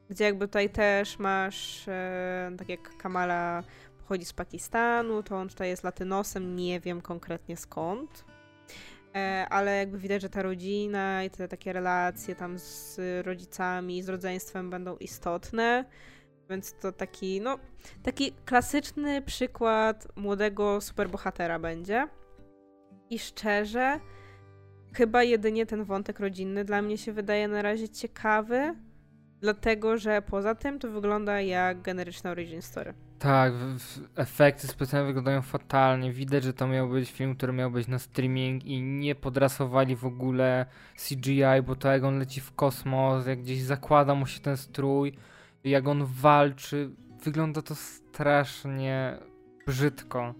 gdzie jakby tutaj też masz, e, tak jak Kamala pochodzi z Pakistanu, to on tutaj jest latynosem, nie wiem konkretnie skąd. E, ale jakby widać, że ta rodzina i te takie relacje tam z rodzicami, z rodzeństwem będą istotne. Więc to taki, no, taki klasyczny przykład młodego superbohatera będzie. I szczerze, chyba jedynie ten wątek rodzinny dla mnie się wydaje na razie ciekawy, dlatego że poza tym to wygląda jak generyczna origin story. Tak, efekty specjalne wyglądają fatalnie. Widać, że to miał być film, który miał być na streaming i nie podrasowali w ogóle CGI, bo to jak on leci w kosmos, jak gdzieś zakłada mu się ten strój, jak on walczy, wygląda to strasznie brzydko.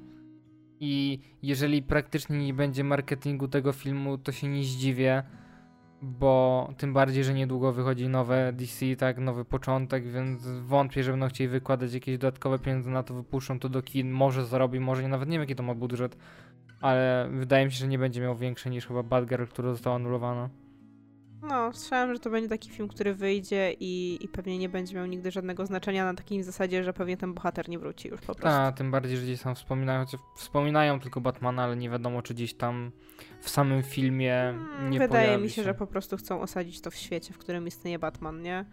I jeżeli praktycznie nie będzie marketingu tego filmu, to się nie zdziwię bo tym bardziej, że niedługo wychodzi nowe DC, tak, nowy początek, więc wątpię, że będą chcieli wykładać jakieś dodatkowe pieniądze na to, wypuszczą to do kin, może zarobi, może nie, nawet nie wiem jaki to ma budżet, ale wydaje mi się, że nie będzie miał większy niż chyba Batgirl, która została anulowana. No, słyszałem, że to będzie taki film, który wyjdzie i, i pewnie nie będzie miał nigdy żadnego znaczenia na takim zasadzie, że pewnie ten bohater nie wróci już po prostu. Tak, tym bardziej, że gdzieś tam wspominają, wspominają tylko Batmana, ale nie wiadomo, czy gdzieś tam w samym filmie hmm, nie Wydaje mi się, się, że po prostu chcą osadzić to w świecie, w którym istnieje Batman, nie?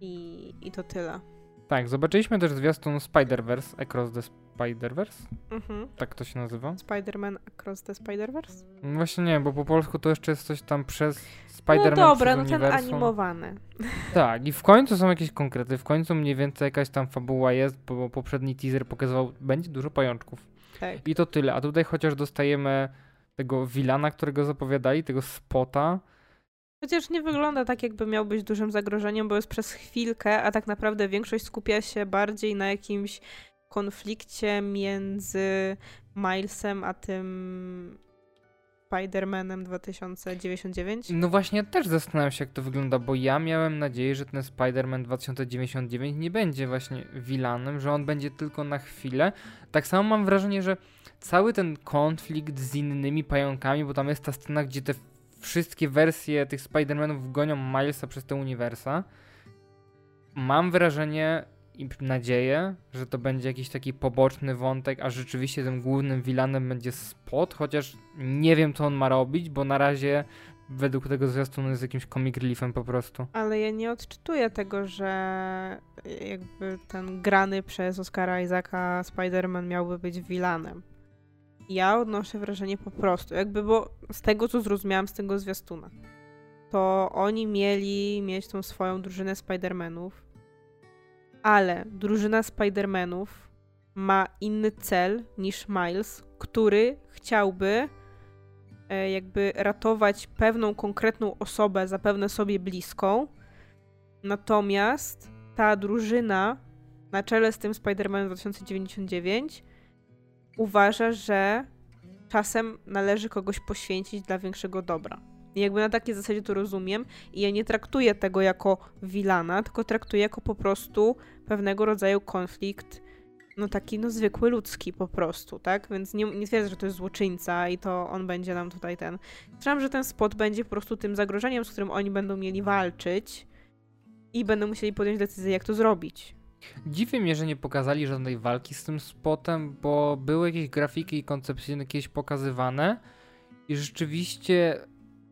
I, i to tyle. Tak, zobaczyliśmy też zwiastun Spider-Verse, Across the Spider-Verse? Mhm. Tak to się nazywa? Spider-Man Across the Spider-Verse? No właśnie nie, bo po polsku to jeszcze jest coś tam przez Spider-Man No dobra, no ten animowany. Tak, i w końcu są jakieś konkrety, w końcu mniej więcej jakaś tam fabuła jest, bo poprzedni teaser pokazywał, będzie dużo pajączków. Tak. I to tyle, a tutaj chociaż dostajemy tego Wilana, którego zapowiadali, tego spota, Chociaż nie wygląda tak, jakby miał być dużym zagrożeniem, bo jest przez chwilkę, a tak naprawdę większość skupia się bardziej na jakimś konflikcie między Milesem a tym Spider-Manem 2099? No właśnie, też zastanawiam się, jak to wygląda, bo ja miałem nadzieję, że ten Spider-Man 2099 nie będzie właśnie vilanem, że on będzie tylko na chwilę. Tak samo mam wrażenie, że cały ten konflikt z innymi pająkami, bo tam jest ta scena, gdzie te wszystkie wersje tych Spider-Manów gonią Milesa przez te uniwersa. Mam wrażenie i nadzieję, że to będzie jakiś taki poboczny wątek, a rzeczywiście tym głównym vilanem będzie Spot, chociaż nie wiem, co on ma robić, bo na razie według tego zwiastunu jest jakimś comic reliefem po prostu. Ale ja nie odczytuję tego, że jakby ten grany przez Oscara Isaaca Spider-Man miałby być vilanem ja odnoszę wrażenie po prostu, jakby, bo z tego, co zrozumiałam z tego zwiastuna, to oni mieli mieć tą swoją drużynę Spider-Manów, ale drużyna Spider-Manów ma inny cel niż Miles, który chciałby e, jakby ratować pewną konkretną osobę, zapewne sobie bliską. Natomiast ta drużyna na czele z tym Spider-Manem 2099 uważa, że czasem należy kogoś poświęcić dla większego dobra. Jakby na takiej zasadzie to rozumiem i ja nie traktuję tego jako wilana, tylko traktuję jako po prostu pewnego rodzaju konflikt, no taki no zwykły ludzki po prostu, tak? Więc nie, nie twierdzę, że to jest złoczyńca i to on będzie nam tutaj ten... Trzymam, że ten spot będzie po prostu tym zagrożeniem, z którym oni będą mieli walczyć i będą musieli podjąć decyzję, jak to zrobić. Dziwi mnie, że nie pokazali żadnej walki z tym spotem, bo były jakieś grafiki i koncepcje jakieś pokazywane i rzeczywiście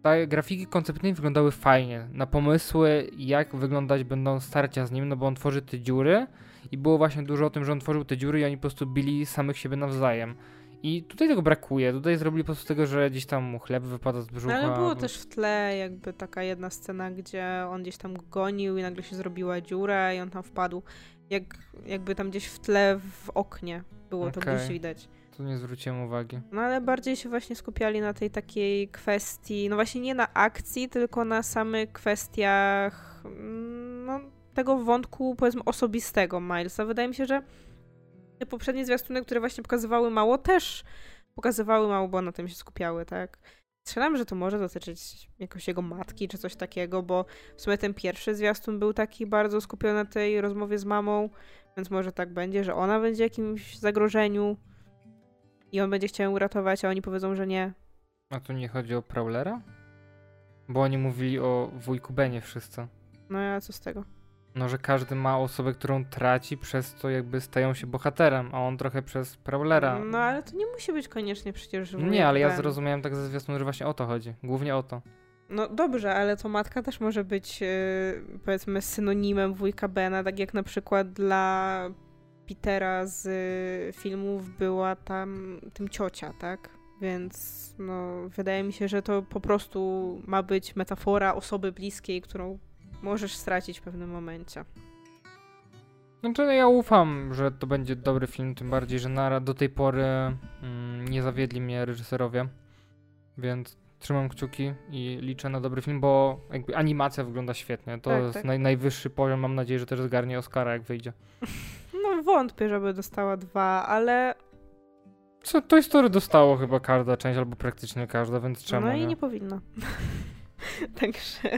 ta grafiki koncepcyjne wyglądały fajnie. Na pomysły, jak wyglądać będą starcia z nim, no bo on tworzy te dziury i było właśnie dużo o tym, że on tworzył te dziury i oni po prostu bili samych siebie nawzajem. I tutaj tego brakuje. Tutaj zrobili po prostu tego, że gdzieś tam mu chleb wypada z brzucha. No, ale było też w tle jakby taka jedna scena, gdzie on gdzieś tam go gonił i nagle się zrobiła dziura i on tam wpadł. Jak, jakby tam gdzieś w tle w oknie było to Okej. gdzieś widać. Tu nie zwróciłem uwagi. No ale bardziej się właśnie skupiali na tej takiej kwestii, no właśnie nie na akcji, tylko na samych kwestiach mm, no, tego wątku powiedzmy osobistego Milesa. Wydaje mi się, że te poprzednie zwiastuny, które właśnie pokazywały mało, też pokazywały mało, bo na tym się skupiały, tak? Strzelam, że to może dotyczyć jakoś jego matki czy coś takiego, bo w sumie ten pierwszy zwiastun był taki bardzo skupiony na tej rozmowie z mamą, więc może tak będzie, że ona będzie w jakimś zagrożeniu i on będzie chciał ją uratować, a oni powiedzą, że nie. A tu nie chodzi o Prowlera? Bo oni mówili o wujku Benie wszyscy. No a co z tego? No, że każdy ma osobę, którą traci, przez to jakby stają się bohaterem, a on trochę przez Prowlera. No ale to nie musi być koniecznie przecież wujek nie, ale ja zrozumiałem tak ze zwiastunu, że właśnie o to chodzi. Głównie o to. No dobrze, ale to matka też może być yy, powiedzmy synonimem wujka Bena, tak jak na przykład dla Petera z y, filmów była tam tym ciocia, tak? Więc no, wydaje mi się, że to po prostu ma być metafora osoby bliskiej, którą możesz stracić w pewnym momencie. Znaczy, no ja ufam, że to będzie dobry film, tym bardziej, że na, do tej pory mm, nie zawiedli mnie reżyserowie, więc trzymam kciuki i liczę na dobry film, bo jakby animacja wygląda świetnie. To Tak, jest tak. Naj, najwyższy poziom, mam nadzieję, że też zgarnie Oscara, jak wyjdzie. No wątpię, żeby dostała dwa, ale Co Toy Story dostało chyba każda część, albo praktycznie każda, więc czemu no i nie? nie powinna. Także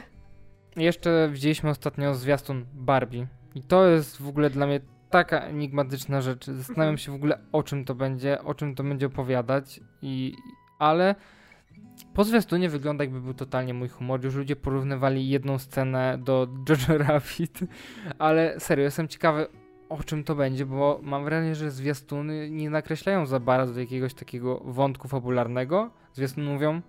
Jeszcze widzieliśmy ostatnio zwiastun Barbie i to jest w ogóle dla mnie taka enigmatyczna rzecz. Zastanawiam Mhm. się w ogóle o czym to będzie, o czym to będzie opowiadać i ale po zwiastunie wygląda jakby był totalnie mój humor. Już ludzie porównywali jedną scenę do Jojo Rabbit, ale serio, jestem ciekawy o czym to będzie, bo mam wrażenie, że zwiastuny nie nakreślają za bardzo jakiegoś takiego wątku fabularnego. Zwiastuny mówią,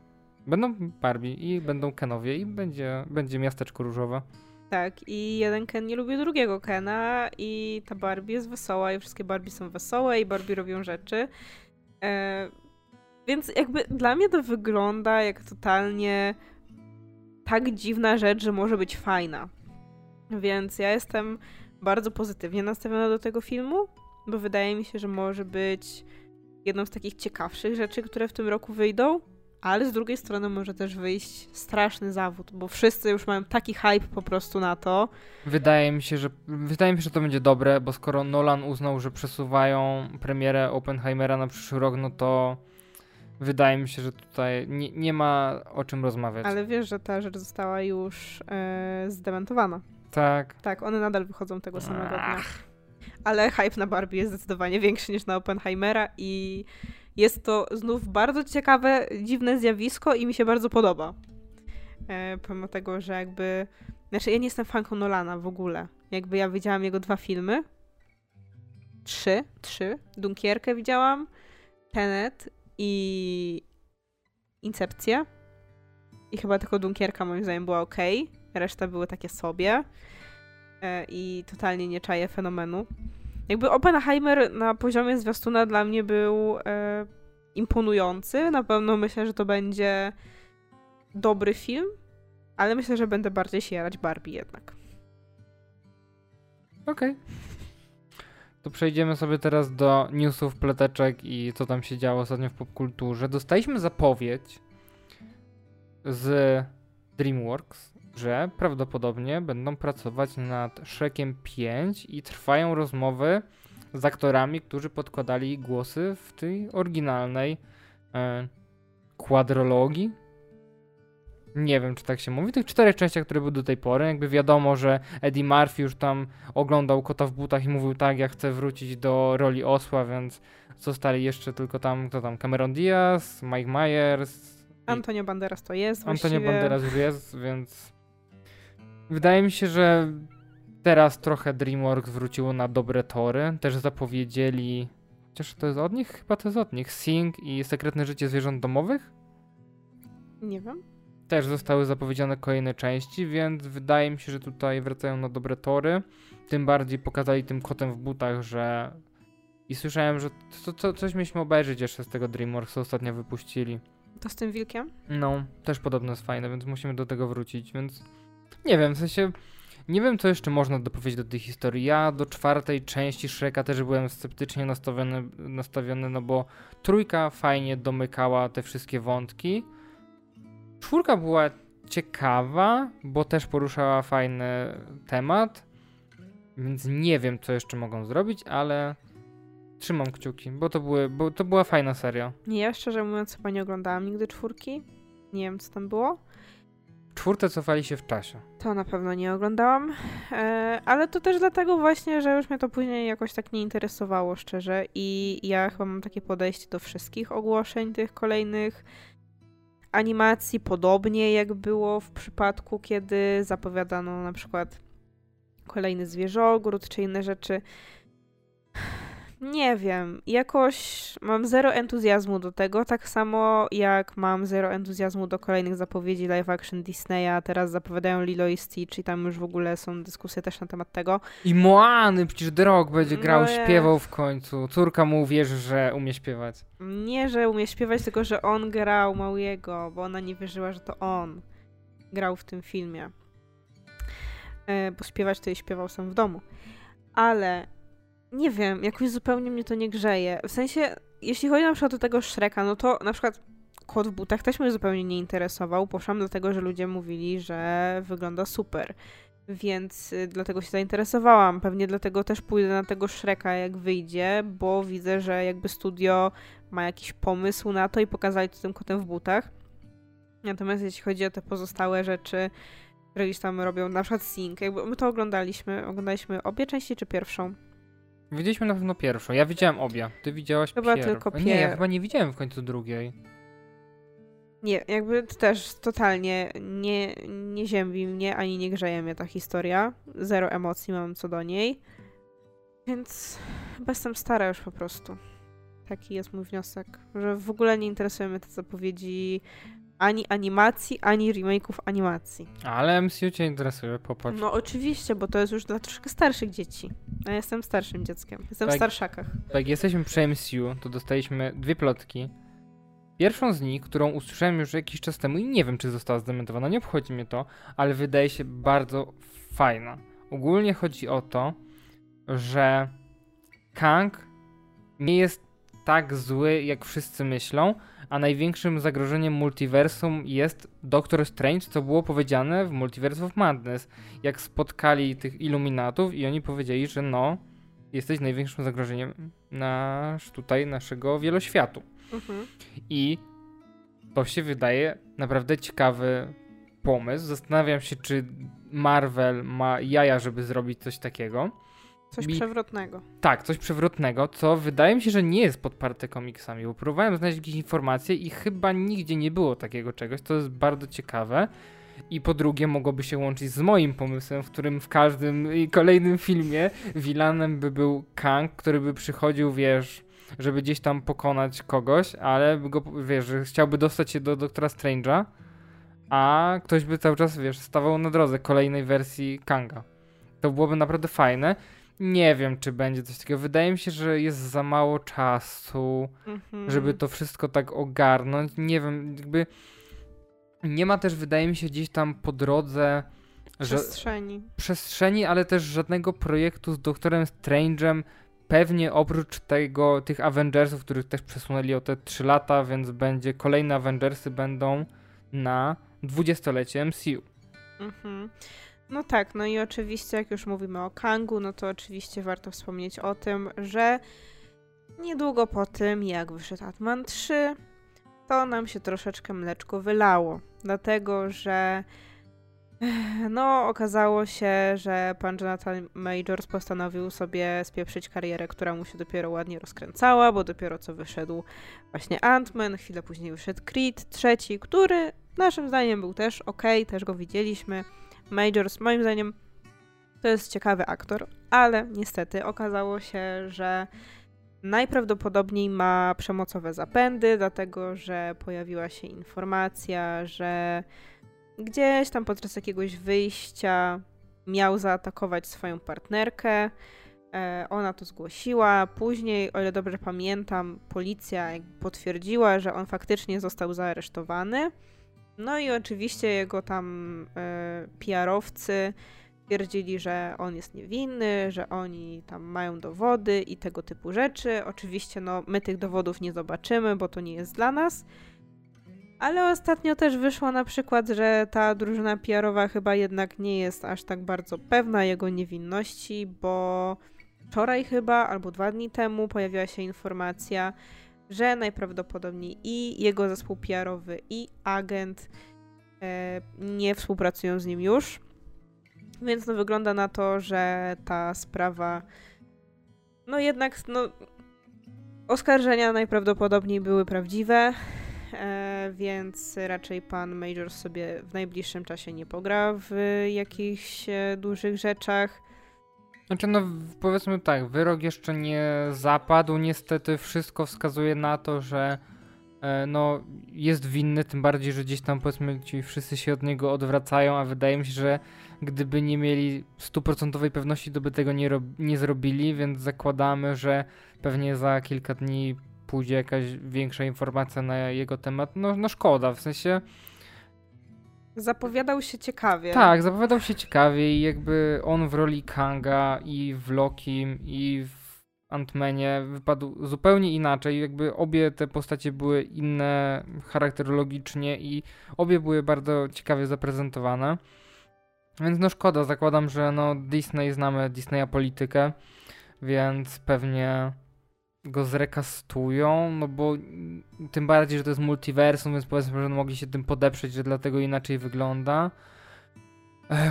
będą Barbie i będą Kenowie i będzie, będzie miasteczko różowe. Tak, i jeden Ken nie lubi drugiego Kena i ta Barbie jest wesoła i wszystkie Barbie są wesołe i Barbie robią rzeczy. E, więc jakby dla mnie to wygląda jak totalnie tak dziwna rzecz, że może być fajna. Więc ja jestem bardzo pozytywnie nastawiona do tego filmu, bo wydaje mi się, że może być jedną z takich ciekawszych rzeczy, które w tym roku wyjdą. Ale z drugiej strony może też wyjść straszny zawód, bo wszyscy już mają taki hype po prostu na to. Wydaje mi się, że wydaje mi się, że to będzie dobre, bo skoro Nolan uznał, że przesuwają premierę Oppenheimera na przyszły rok, no to wydaje mi się, że tutaj nie, nie ma o czym rozmawiać. Ale wiesz, że ta rzecz została już e, zdementowana. Tak. Tak, one nadal wychodzą tego samego dnia. Ale hype na Barbie jest zdecydowanie większy niż na Oppenheimera i jest to znów bardzo ciekawe, dziwne zjawisko i mi się bardzo podoba. E, pomimo tego, że jakby... Znaczy, ja nie jestem fanką Nolana w ogóle. Jakby ja widziałam jego dwa filmy. Trzy. Trzy. Dunkierkę widziałam. Tenet i Incepcję. I chyba tylko Dunkierka moim zdaniem była ok. Reszta były takie sobie. E, I totalnie nie czaję fenomenu. Jakby Oppenheimer na poziomie zwiastuna dla mnie był e, imponujący. Na pewno myślę, że to będzie dobry film, ale myślę, że będę bardziej się jarać Barbie jednak. Okej. To przejdziemy sobie teraz do newsów, pleteczek i co tam się działo ostatnio w popkulturze. Dostaliśmy zapowiedź z DreamWorks, że prawdopodobnie będą pracować nad Shrekiem 5 i trwają rozmowy z aktorami, którzy podkładali głosy w tej oryginalnej e, kwadrologii. Nie wiem, czy tak się mówi. Tych czterech częściach, które były do tej pory, jakby wiadomo, że Eddie Murphy już tam oglądał kota w butach i mówił tak, ja chcę wrócić do roli osła, więc zostali jeszcze tylko tam, kto tam, Cameron Diaz, Mike Myers, Antonio Banderas to jest Antonio właściwie. Banderas już jest, więc wydaje mi się, że teraz trochę DreamWorks wróciło na dobre tory. Też zapowiedzieli, chociaż to jest od nich? Chyba to jest od nich, Sing i Sekretne Życie Zwierząt Domowych. Nie wiem. też zostały zapowiedziane kolejne części, więc wydaje mi się, że tutaj wracają na dobre tory. Tym bardziej pokazali tym kotem w butach, że. I słyszałem, że to, to, coś mieliśmy obejrzeć jeszcze z tego DreamWorks, ostatnio wypuścili. To z tym wilkiem? No, też podobno jest fajne, więc musimy do tego wrócić, więc. Nie wiem, w sensie. Nie wiem, co jeszcze można dopowiedzieć do tej historii. Ja do czwartej części Shreka też byłem sceptycznie nastawiony, nastawiony no bo trójka fajnie domykała te wszystkie wątki. Czwórka była ciekawa, bo też poruszała fajny temat, więc nie wiem, co jeszcze mogą zrobić, ale trzymam kciuki, bo to, były, bo to była fajna seria. Nie, ja szczerze mówiąc chyba nie oglądałam nigdy czwórki. Nie wiem, co tam było. Czwórce cofali się w czasie. To na pewno nie oglądałam, e, ale to też dlatego właśnie, że już mnie to później jakoś tak nie interesowało szczerze i ja chyba mam takie podejście do wszystkich ogłoszeń tych kolejnych animacji, podobnie jak było w przypadku, kiedy zapowiadano na przykład kolejny zwierzogród czy inne rzeczy. Nie wiem, jakoś mam zero entuzjazmu do tego, tak samo jak mam zero entuzjazmu do kolejnych zapowiedzi live action Disneya, teraz zapowiadają Lilo i Stitch i tam już w ogóle są dyskusje też na temat tego. I Moany, przecież Rock będzie grał, No śpiewał w końcu. Córka mu uwierzy, że umie śpiewać. Nie, że umie śpiewać, tylko że on grał Mauiego, bo ona nie wierzyła, że to on grał w tym filmie. E, bo śpiewać to jej śpiewał sam w domu. Ale nie wiem, jakoś zupełnie mnie to nie grzeje. W sensie, jeśli chodzi na przykład o tego Shreka, no to na przykład kot w butach też mnie zupełnie nie interesował. Poszłam dlatego, że ludzie mówili, że wygląda super. Więc y, dlatego się zainteresowałam. Pewnie dlatego też pójdę na tego Shreka, jak wyjdzie, bo widzę, że jakby studio ma jakiś pomysł na to i pokazali to tym kotem w butach. Natomiast jeśli chodzi o te pozostałe rzeczy, które gdzieś tam robią, na przykład Sing, jakby my to oglądaliśmy. Oglądaliśmy obie części czy pierwszą? Widzieliśmy na pewno pierwszą. Ja widziałem obie. Ty widziałaś Chyba pierwszą. tylko Nie, ja chyba nie widziałem w końcu drugiej. Nie, jakby też totalnie nie, nie ziębi mnie, ani nie grzeje mnie ta historia. Zero emocji mam co do niej. Więc chyba jestem stara już po prostu. Taki jest mój wniosek, że w ogóle nie interesują mnie te zapowiedzi ani animacji, ani remake'ów animacji. Ale MCU cię interesuje, popatrz. No oczywiście, bo to jest już dla troszkę starszych dzieci. Ja jestem starszym dzieckiem. Jestem w Tak. starszakach. Jak jesteśmy przy MCU, to dostaliśmy dwie plotki. Pierwszą z nich, którą usłyszałem już jakiś czas temu i nie wiem, czy została zdementowana, nie obchodzi mnie to, ale wydaje się bardzo fajna. Ogólnie chodzi o to, że Kang nie jest tak zły, jak wszyscy myślą, a największym zagrożeniem multiversum jest Doctor Strange, co było powiedziane w Multiverse of Madness. Jak spotkali tych iluminatów i oni powiedzieli, że no, jesteś największym zagrożeniem nasz, tutaj naszego wieloświatu. Mhm. I to się wydaje naprawdę ciekawy pomysł. Zastanawiam się, czy Marvel ma jaja, żeby zrobić coś takiego. Coś przewrotnego. Tak, coś przewrotnego, co wydaje mi się, że nie jest podparte komiksami, bo próbowałem znaleźć jakieś informacje i chyba nigdzie nie było takiego czegoś, to jest bardzo ciekawe. I po drugie, mogłoby się łączyć z moim pomysłem, w którym w każdym i kolejnym filmie vilanem by był Kang, który by przychodził, wiesz, żeby gdzieś tam pokonać kogoś, ale by go, wiesz, że chciałby dostać się do Doktora Strange'a, a ktoś by cały czas, wiesz, stawał na drodze kolejnej wersji Kanga. To byłoby naprawdę fajne. Nie wiem, czy będzie coś takiego. Wydaje mi się, że jest za mało czasu, Mhm. żeby to wszystko tak ogarnąć. Nie wiem, jakby nie ma też, wydaje mi się, gdzieś tam po drodze że przestrzeni. przestrzeni, ale też żadnego projektu z Doktorem Strange'em. Pewnie oprócz tego, tych Avengersów, których też przesunęli o te 3 lata, więc będzie kolejne Avengersy będą na dwudziestolecie MCU. Mhm. No tak, no i oczywiście, jak już mówimy o Kangu, no to oczywiście warto wspomnieć o tym, że niedługo po tym, jak wyszedł Atman 3, to nam się troszeczkę mleczko wylało. Dlatego, że no, okazało się, że pan Jonathan Majors postanowił sobie spieprzyć karierę, która mu się dopiero ładnie rozkręcała, bo dopiero co wyszedł właśnie Ant-Man, chwilę później wyszedł Creed trzeci, który naszym zdaniem był też ok, też go widzieliśmy. Majors, moim zdaniem, to jest ciekawy aktor, ale niestety okazało się, że najprawdopodobniej ma przemocowe zapędy, dlatego że pojawiła się informacja, że gdzieś tam podczas jakiegoś wyjścia miał zaatakować swoją partnerkę. E, ona to zgłosiła. Później, o ile dobrze pamiętam, policja potwierdziła, że on faktycznie został zaaresztowany. No i oczywiście jego tam e, PR-owcy twierdzili, że on jest niewinny, że oni tam mają dowody i tego typu rzeczy. Oczywiście, no, my tych dowodów nie zobaczymy, bo to nie jest dla nas. Ale ostatnio też wyszło na przykład, że ta drużyna PR-owa chyba jednak nie jest aż tak bardzo pewna jego niewinności, bo wczoraj chyba, albo dwa dni temu pojawiła się informacja, że najprawdopodobniej i jego zespół PR-owy, i agent e, nie współpracują z nim już. Więc no wygląda na to, że ta sprawa no jednak no oskarżenia najprawdopodobniej były prawdziwe, e, więc raczej pan Major sobie w najbliższym czasie nie pogra w jakichś e, dużych rzeczach. Znaczy, no powiedzmy tak, wyrok jeszcze nie zapadł. Niestety wszystko wskazuje na to, że e, no, jest winny, tym bardziej, że gdzieś tam powiedzmy ci wszyscy się od niego odwracają, a wydaje mi się, że gdyby nie mieli stuprocentowej pewności, to by tego nie, nie zrobili, więc zakładamy, że pewnie za kilka dni pójdzie jakaś większa informacja na jego temat. No, no szkoda, w sensie Zapowiadał się ciekawie. Tak, zapowiadał się ciekawie i jakby on w roli Kanga i w Lokim i w Antmenie wypadł zupełnie inaczej. Jakby obie te postacie były inne charakterologicznie i obie były bardzo ciekawie zaprezentowane. Więc no szkoda, zakładam, że no Disney znamy Disneya politykę, więc pewnie go zrekastują, no bo tym bardziej, że to jest multiversum, więc powiedzmy, że mogli się tym podeprzeć, że dlatego inaczej wygląda.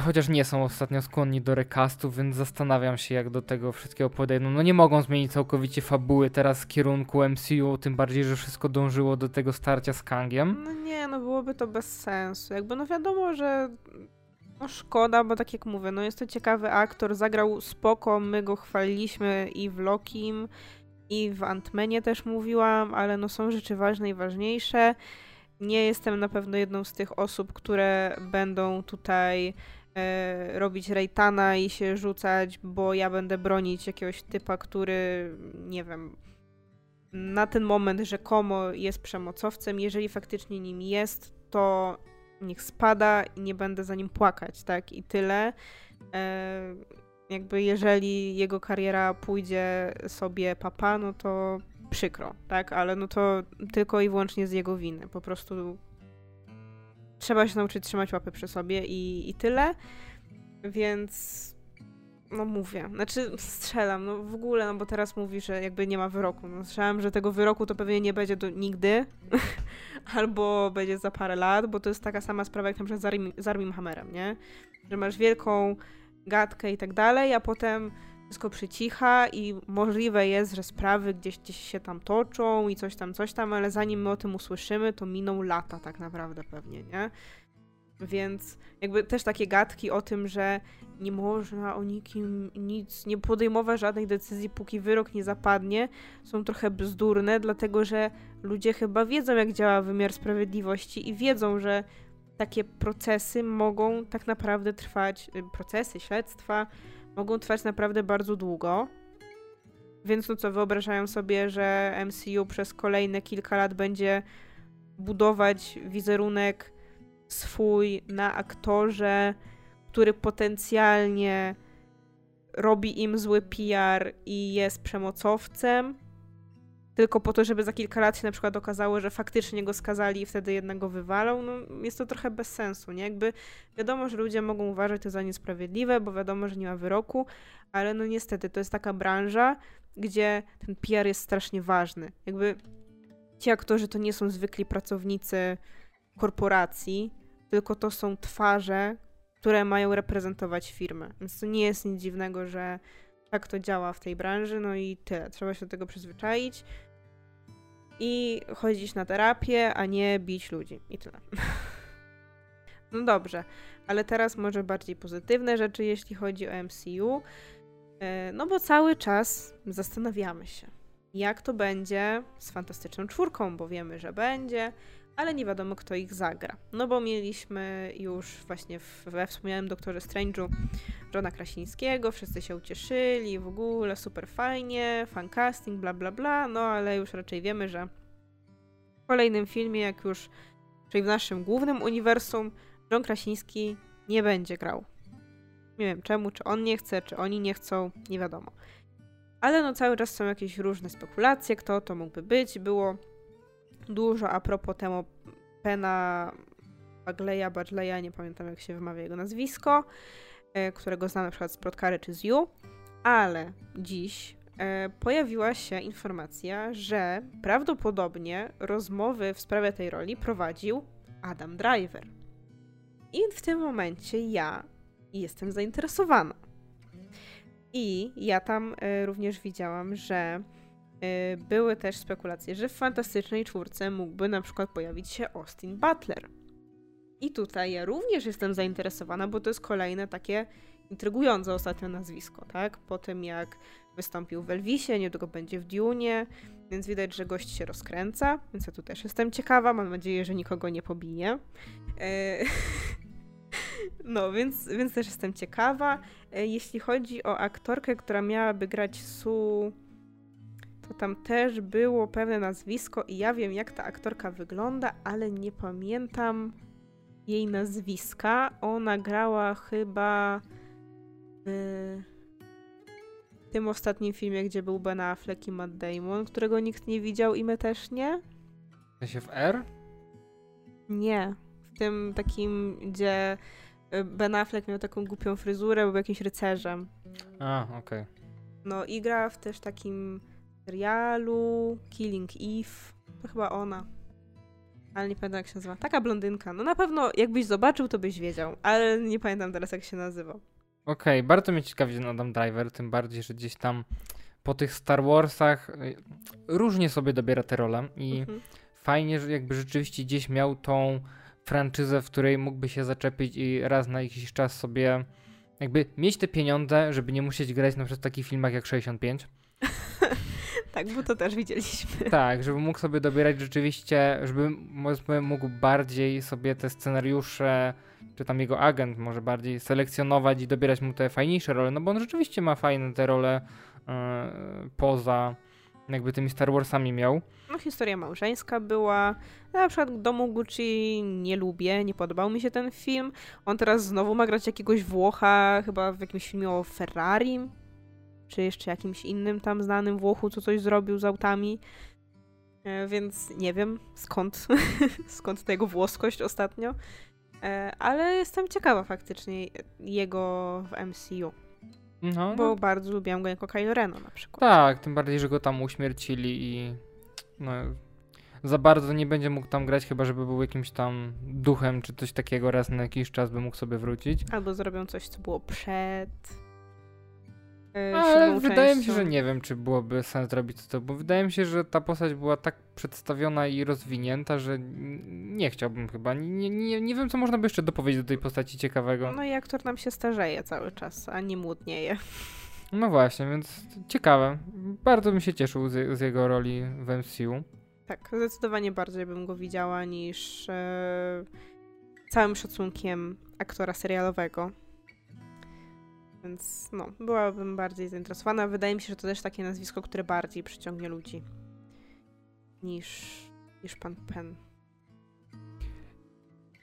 Chociaż nie są ostatnio skłonni do recastów, więc zastanawiam się, jak do tego wszystkiego podejdą. No nie mogą zmienić całkowicie fabuły teraz w kierunku MCU, tym bardziej, że wszystko dążyło do tego starcia z Kangiem. No nie, no byłoby to bez sensu. Jakby no wiadomo, że no szkoda, bo tak jak mówię, no jest to ciekawy aktor, zagrał spoko, my go chwaliliśmy i w Lokim, i w Antmenie też mówiłam, ale no są rzeczy ważne i ważniejsze. Nie jestem na pewno jedną z tych osób, które będą tutaj e, robić rejtana i się rzucać, bo ja będę bronić jakiegoś typa, który, nie wiem, na ten moment rzekomo jest przemocowcem. Jeżeli faktycznie nim jest, to niech spada i nie będę za nim płakać, tak? I tyle. E, jakby jeżeli jego kariera pójdzie sobie papa, no to przykro, tak? Ale no to tylko i wyłącznie z jego winy. Po prostu trzeba się nauczyć trzymać łapy przy sobie i, i tyle. Więc no mówię, znaczy strzelam, no w ogóle, no bo teraz mówi, że jakby nie ma wyroku. No strzelam, że tego wyroku to pewnie nie będzie do nigdy, albo będzie za parę lat, bo to jest taka sama sprawa jak na przykład z Armim Hammerem, nie? Że masz wielką gadkę i tak dalej, a potem wszystko przycicha i możliwe jest, że sprawy gdzieś, gdzieś się tam toczą i coś tam, coś tam, ale zanim my o tym usłyszymy, to miną lata tak naprawdę pewnie, nie? Więc jakby też takie gadki o tym, że nie można o nikim nic, nie podejmować żadnej decyzji, póki wyrok nie zapadnie, są trochę bzdurne, dlatego że ludzie chyba wiedzą, jak działa wymiar sprawiedliwości i wiedzą, że takie procesy mogą tak naprawdę trwać, y, procesy, śledztwa mogą trwać naprawdę bardzo długo. Więc no co, wyobrażają sobie, że MCU przez kolejne kilka lat będzie budować wizerunek swój na aktorze, który potencjalnie robi im zły PR i jest przemocowcem, tylko po to, żeby za kilka lat się na przykład okazało, że faktycznie go skazali i wtedy jednego wywalą, no jest to trochę bez sensu, nie? Jakby wiadomo, że ludzie mogą uważać to za niesprawiedliwe, bo wiadomo, że nie ma wyroku, ale no niestety to jest taka branża, gdzie ten PR jest strasznie ważny. Jakby ci aktorzy to nie są zwykli pracownicy korporacji, tylko to są twarze, które mają reprezentować firmę. Więc to nie jest nic dziwnego, że tak to działa w tej branży, no i tyle. Trzeba się do tego przyzwyczaić i chodzić na terapię, a nie bić ludzi. I tyle. no dobrze, ale teraz może bardziej pozytywne rzeczy, jeśli chodzi o MCU. E, no bo cały czas zastanawiamy się, jak to będzie z Fantastyczną Czwórką, bo wiemy, że będzie, ale nie wiadomo, kto ich zagra. No bo mieliśmy już właśnie we wspomnianym Doktorze Strange'u Johna Krasińskiego, wszyscy się ucieszyli, w ogóle super fajnie, fan casting, bla bla bla, no ale już raczej wiemy, że w kolejnym filmie, jak już, czyli w naszym głównym uniwersum, John Krasiński nie będzie grał. Nie wiem czemu, czy on nie chce, czy oni nie chcą, nie wiadomo. Ale no cały czas są jakieś różne spekulacje, kto to mógłby być. Było dużo a propos temu Pena Bagleya, Badleya, nie pamiętam jak się wymawia jego nazwisko, e, którego znam na przykład z Protkary czy z You, ale dziś e, pojawiła się informacja, że prawdopodobnie rozmowy w sprawie tej roli prowadził Adam Driver. I w tym momencie ja jestem zainteresowana. I ja tam y, również widziałam, że były też spekulacje, że w Fantastycznej Czwórce mógłby na przykład pojawić się Austin Butler. I tutaj ja również jestem zainteresowana, bo to jest kolejne takie intrygujące ostatnio nazwisko, tak? Po tym jak wystąpił w Elvisie, niedługo będzie w Dune, więc widać, że gość się rozkręca, więc ja tu też jestem ciekawa, mam nadzieję, że nikogo nie pobije. E, no, więc, więc też jestem ciekawa. E, jeśli chodzi o aktorkę, która miałaby grać Su, to tam też było pewne nazwisko i ja wiem, jak ta aktorka wygląda, ale nie pamiętam jej nazwiska. Ona grała chyba w tym ostatnim filmie, gdzie był Ben Affleck i Matt Damon, którego nikt nie widział i my też nie. W się w R? Nie. W tym takim, gdzie y, Ben Affleck miał taką głupią fryzurę, był jakimś rycerzem. A, okej. Okay. No i gra w też takim serialu Killing Eve. To chyba ona. Ale nie pamiętam jak się nazywa. Taka blondynka. No na pewno jakbyś zobaczył, to byś wiedział. Ale nie pamiętam teraz jak się nazywa. Okej, okay, bardzo mnie ciekawi ten Adam Driver, tym bardziej, że gdzieś tam po tych Star Warsach y, różnie sobie dobiera te role i mhm. fajnie, że jakby rzeczywiście gdzieś miał tą franczyzę, w której mógłby się zaczepić i raz na jakiś czas sobie jakby mieć te pieniądze, żeby nie musieć grać na przykład w takich filmach jak 65. tak, bo to też widzieliśmy. Tak, żeby mógł sobie dobierać rzeczywiście, żeby mógł bardziej sobie te scenariusze, czy tam jego agent może bardziej selekcjonować i dobierać mu te fajniejsze role, no bo on rzeczywiście ma fajne te role yy, poza jakby tymi Star Warsami miał. No historia małżeńska była. Na przykład Domu Gucci nie lubię, nie podobał mi się ten film. On teraz znowu ma grać jakiegoś Włocha, chyba w jakimś filmie o Ferrari, czy jeszcze jakimś innym tam znanym Włochu, co coś zrobił z autami. E, więc nie wiem skąd, skąd ta jego włoskość ostatnio. E, ale jestem ciekawa faktycznie jego w MCU. No, bo no. bardzo lubiłam go jako Kylo Reno na przykład. Tak, tym bardziej, że go tam uśmiercili i no, za bardzo nie będzie mógł tam grać, chyba żeby był jakimś tam duchem czy coś takiego raz na jakiś czas by mógł sobie wrócić. Albo zrobią coś, co było przed. Yy, Ale wydaje częścią. mi się, że nie wiem, czy byłoby sens zrobić to, bo wydaje mi się, że ta postać była tak przedstawiona i rozwinięta, że nie chciałbym chyba. Nie, nie, nie wiem, co można by jeszcze dopowiedzieć do tej postaci ciekawego. No i aktor nam się starzeje cały czas, a nie młodnieje. No właśnie, więc ciekawe. Bardzo bym się cieszył z, z jego roli w MCU. Tak, zdecydowanie bardziej bym go widziała niż e, całym szacunkiem aktora serialowego. Więc no, byłabym bardziej zainteresowana. Wydaje mi się, że to też takie nazwisko, które bardziej przyciągnie ludzi niż, niż pan Penn.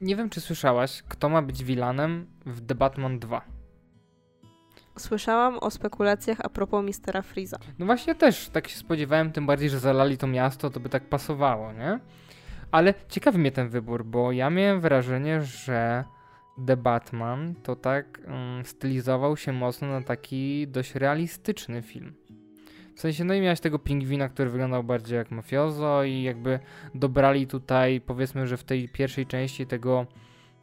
Nie wiem, czy słyszałaś, kto ma być vilanem w The Batman 2. Słyszałam o spekulacjach a propos Mistera Freeza. No właśnie też tak się spodziewałem, tym bardziej, że zalali to miasto, to by tak pasowało, nie? Ale ciekawy mnie ten wybór, bo ja miałem wrażenie, że The Batman to tak um, stylizował się mocno na taki dość realistyczny film. W sensie, no i miałeś tego pingwina, który wyglądał bardziej jak mafiozo i jakby dobrali tutaj, powiedzmy, że w tej pierwszej części tego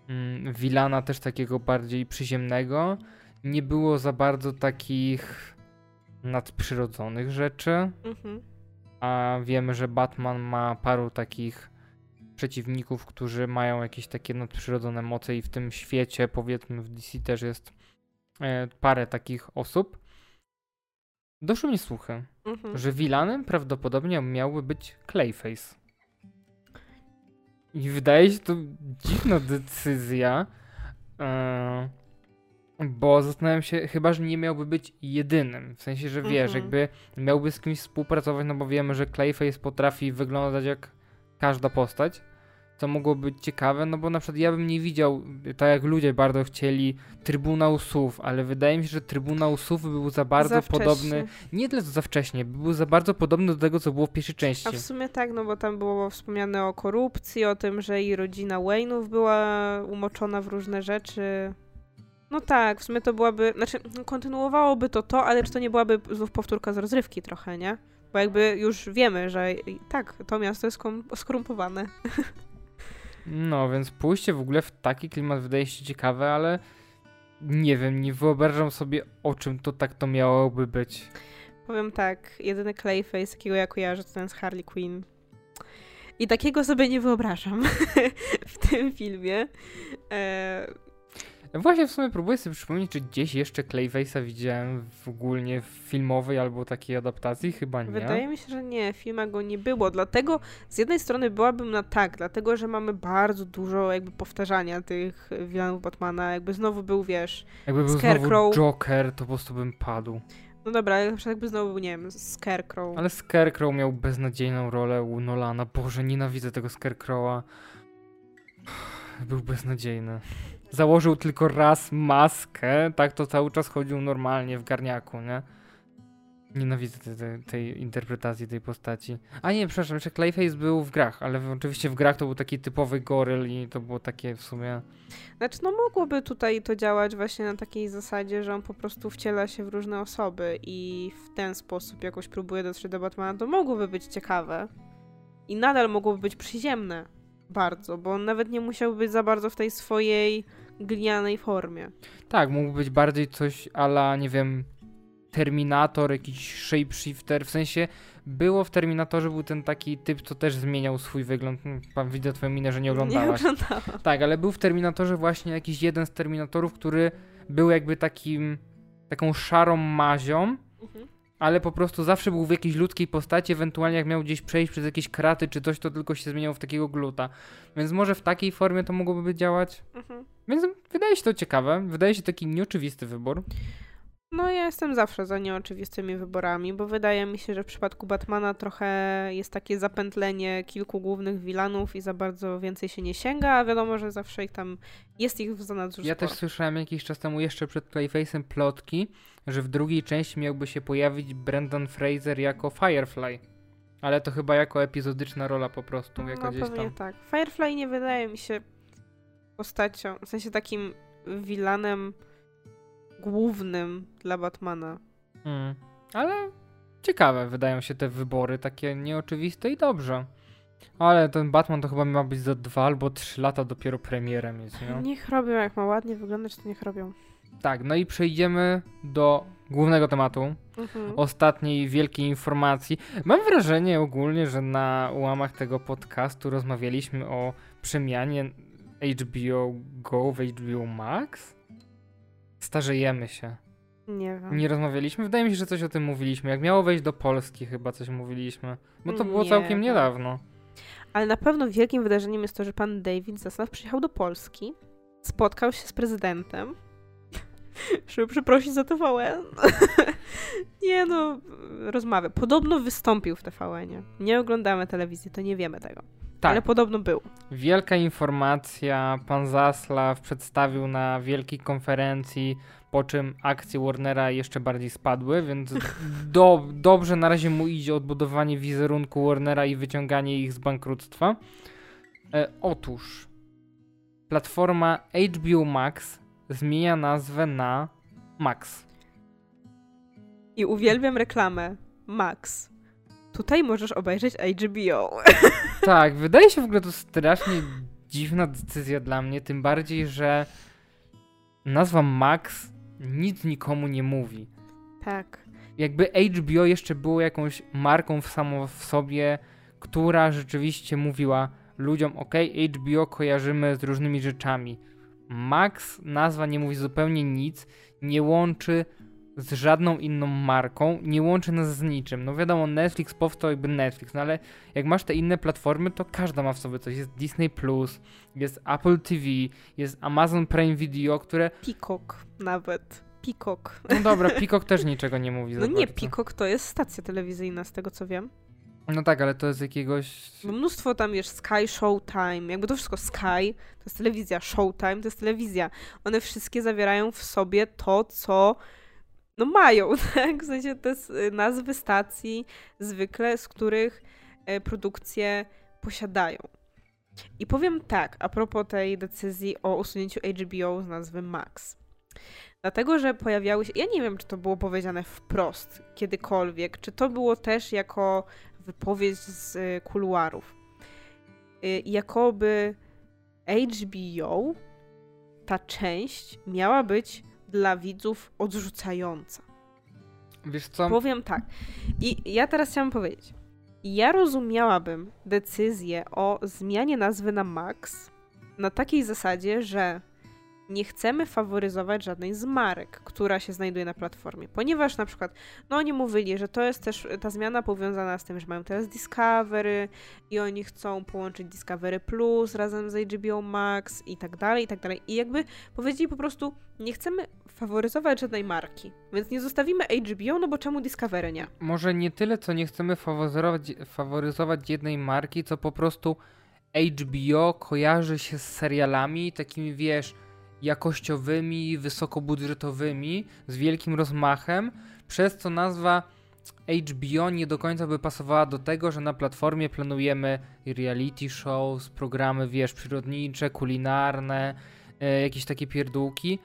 mm, Wilana też takiego bardziej przyziemnego. Nie było za bardzo takich nadprzyrodzonych rzeczy. Mhm. A wiemy, że Batman ma paru takich przeciwników, którzy mają jakieś takie nadprzyrodzone moce i w tym świecie, powiedzmy w DC też jest e, parę takich osób. doszły mi słuchy, Mhm. że vilanem prawdopodobnie miałby być Clayface. I wydaje się to dziwna decyzja, e, bo zastanawiam się, chyba, że nie miałby być jedynym. W sensie, że wiesz, Mhm. jakby miałby z kimś współpracować, no bo wiemy, że Clayface potrafi wyglądać jak każda postać. Co mogło być ciekawe, no bo na przykład ja bym nie widział, tak jak ludzie bardzo chcieli, Trybunał Sów, ale wydaje mi się, że Trybunał Sów był za bardzo Za podobny, nie tyle za wcześnie, był za bardzo podobny do tego, co było w pierwszej części. A w sumie tak, no bo tam było wspomniane o korupcji, o tym, że i rodzina Wayne'ów była umoczona w różne rzeczy. No tak, w sumie to byłaby, znaczy no, kontynuowałoby to to, ale czy to nie byłaby znów powtórka z rozrywki trochę, nie? Bo jakby już wiemy, że tak, to miasto jest skorumpowane. No, więc pójście w ogóle w taki klimat wydaje się ciekawe, ale nie wiem, nie wyobrażam sobie o czym to tak to miałoby być. Powiem tak, jedyny Clayface, jakiego ja kojarzę, to ten z Harley Quinn. I takiego sobie nie wyobrażam w tym filmie. E, Właśnie w sumie próbuję sobie przypomnieć, czy gdzieś jeszcze Clayface'a widziałem w ogólnie w filmowej albo takiej adaptacji, chyba nie. Wydaje mi się, że nie, w filmach go nie było. Dlatego z jednej strony byłabym na tak, dlatego że mamy bardzo dużo jakby powtarzania tych wilanów Batmana. Jakby znowu był, wiesz, Jakby był Scarecrow. znowu Joker, to po prostu bym padł. no dobra, ale na przykład jakby znowu był, nie wiem, Scarecrow. Ale Scarecrow miał beznadziejną rolę u Nolana. Boże, nienawidzę tego Scarecrowa. Był beznadziejny. Założył tylko raz maskę, tak to cały czas chodził normalnie w garniaku, nie? Nienawidzę te, te, tej interpretacji tej postaci. A nie, przepraszam, jeszcze Clayface był w grach, ale oczywiście w grach to był taki typowy goryl i to było takie w sumie... Znaczy, no mogłoby tutaj to działać właśnie na takiej zasadzie, że on po prostu wciela się w różne osoby i w ten sposób jakoś próbuje dotrzeć do Batmana. To mogłoby być ciekawe. I nadal mogłoby być przyziemne. Bardzo, bo on nawet nie musiał być za bardzo w tej swojej glinianej formie. Tak, mógł być bardziej coś ala, nie wiem, Terminator, jakiś shapeshifter, w sensie było w Terminatorze był ten taki typ, co też zmieniał swój wygląd. Hmm, Pan widzę twoją minę, że nie oglądałaś. Nie oglądałam. Tak, ale był w Terminatorze właśnie jakiś jeden z Terminatorów, który był jakby takim, taką szarą mazią, Mhm. Ale po prostu zawsze był w jakiejś ludzkiej postaci, ewentualnie jak miał gdzieś przejść przez jakieś kraty czy coś, to tylko się zmieniał w takiego gluta. Więc może w takiej formie to mogłoby działać. Mhm. Więc wydaje się to ciekawe, wydaje się taki nieoczywisty wybór. No ja jestem zawsze za nieoczywistymi wyborami, bo wydaje mi się, że w przypadku Batmana trochę jest takie zapętlenie kilku głównych wilanów i za bardzo więcej się nie sięga, a wiadomo, że zawsze ich tam jest ich w zanadrzu Ja sporo. też słyszałem jakiś czas temu jeszcze przed Clayface'em plotki, że w drugiej części miałby się pojawić Brendan Fraser jako Firefly. Ale to chyba jako epizodyczna rola po prostu, jako no gdzieś pewnie tam. tak. Firefly nie wydaje mi się postacią, w sensie takim wilanem głównym dla Batmana. Mm. Ale ciekawe wydają się te wybory, takie nieoczywiste i dobrze. Ale ten Batman to chyba ma być za dwa albo trzy lata dopiero premierem mieć, no. Niech robią, jak ma ładnie wyglądać, to niech robią. Tak, no i przejdziemy do głównego tematu, Mhm. ostatniej wielkiej informacji. Mam wrażenie ogólnie, że na ułamach tego podcastu rozmawialiśmy o przemianie HBO Go w HBO Max. Starzejemy się. Nie wiem. Nie rozmawialiśmy? Wydaje mi się, że coś o tym mówiliśmy. Jak miało wejść do Polski, chyba coś mówiliśmy. Bo to było Nie całkiem wiem. niedawno. Ale na pewno wielkim wydarzeniem jest to, że pan David Zaslav przyjechał do Polski, spotkał się z prezydentem, żeby przeprosić za TVN. nie no, rozmawia. Podobno wystąpił w TVN-ie. Nie oglądamy telewizji, to nie wiemy tego. Tak, Ale podobno był. wielka informacja. Pan Zaslaw przedstawił na wielkiej konferencji, po czym akcje Warnera jeszcze bardziej spadły, więc do, dobrze na razie mu idzie odbudowanie wizerunku Warnera i wyciąganie ich z bankructwa. E, otóż platforma HBO Max zmienia nazwę na Max. I uwielbiam reklamę. Max. Tutaj możesz obejrzeć HBO. Tak, wydaje się w ogóle to strasznie dziwna decyzja dla mnie, tym bardziej, że nazwa Max nic nikomu nie mówi. tak. Jakby HBO jeszcze było jakąś marką w samo w sobie, która rzeczywiście mówiła ludziom, ok, HBO kojarzymy z różnymi rzeczami. Max nazwa nie mówi zupełnie nic, nie łączy z żadną inną marką, nie łączy nas z niczym. No wiadomo, Netflix powstał jakby Netflix, no ale jak masz te inne platformy, to każda ma w sobie coś. Jest Disney Plus, jest Apple TV, jest Amazon Prime Video, które. Peacock nawet. Peacock. No dobra, Peacock też niczego nie mówi. No nie, Peacock to jest stacja telewizyjna, z tego co wiem. No tak, ale to jest jakiegoś. Bo mnóstwo tam wiesz, Sky Showtime, jakby to wszystko Sky, to jest telewizja, Showtime to jest telewizja. One wszystkie zawierają w sobie to, co no mają, tak? W sensie te nazwy stacji zwykle, z których e, produkcje posiadają. I powiem tak, a propos tej decyzji o usunięciu HBO z nazwy Max. Dlatego, że pojawiały się. Ja nie wiem, czy to było powiedziane wprost kiedykolwiek, czy to było też jako wypowiedź z y, kuluarów. Y, jakoby HBO, ta część miała być dla widzów odrzucająca. Wiesz co? Powiem tak. I ja teraz chciałam powiedzieć. Ja rozumiałabym decyzję o zmianie nazwy na Max na takiej zasadzie, że nie chcemy faworyzować żadnej z marek, która się znajduje na platformie, ponieważ na przykład, no oni mówili, że to jest też ta zmiana powiązana z tym, że mają teraz Discovery i oni chcą połączyć Discovery Plus razem z HBO Max i tak dalej, i tak dalej. I jakby powiedzieli po prostu, nie chcemy faworyzować żadnej marki, więc nie zostawimy HBO, no bo czemu Discovery nie? Może nie tyle, co nie chcemy faworyzować, faworyzować jednej marki, co po prostu HBO kojarzy się z serialami takimi, wiesz, jakościowymi, wysokobudżetowymi, z wielkim rozmachem, przez co nazwa HBO nie do końca by pasowała do tego, że na platformie planujemy reality shows, programy, wiesz, przyrodnicze, kulinarne, e, jakieś takie pierdółki.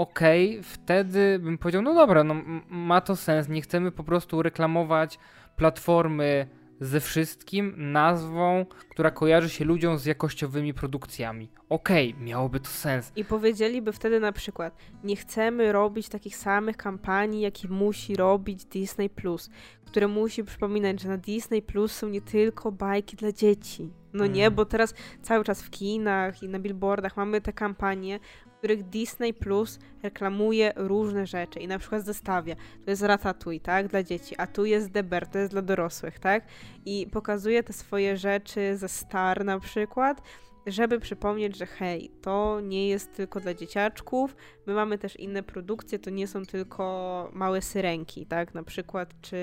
Okej, okay, wtedy bym powiedział, no dobra, no ma to sens, nie chcemy po prostu reklamować platformy ze wszystkim nazwą, która kojarzy się ludziom z jakościowymi produkcjami. Okej, okay, miałoby to sens. I powiedzieliby wtedy na przykład, nie chcemy robić takich samych kampanii, jakie musi robić Disney Plus, które musi przypominać, że na Disney Plus są nie tylko bajki dla dzieci. No mm. nie, bo teraz cały czas w kinach i na billboardach mamy te kampanie, których Disney Plus reklamuje różne rzeczy i na przykład zestawia. To jest Ratatouille, tak, dla dzieci, a tu jest Deber, to jest dla dorosłych, tak? I pokazuje te swoje rzeczy ze Star na przykład, żeby przypomnieć, że hej, to nie jest tylko dla dzieciaczków, my mamy też inne produkcje, to nie są tylko małe syrenki, tak, na przykład, czy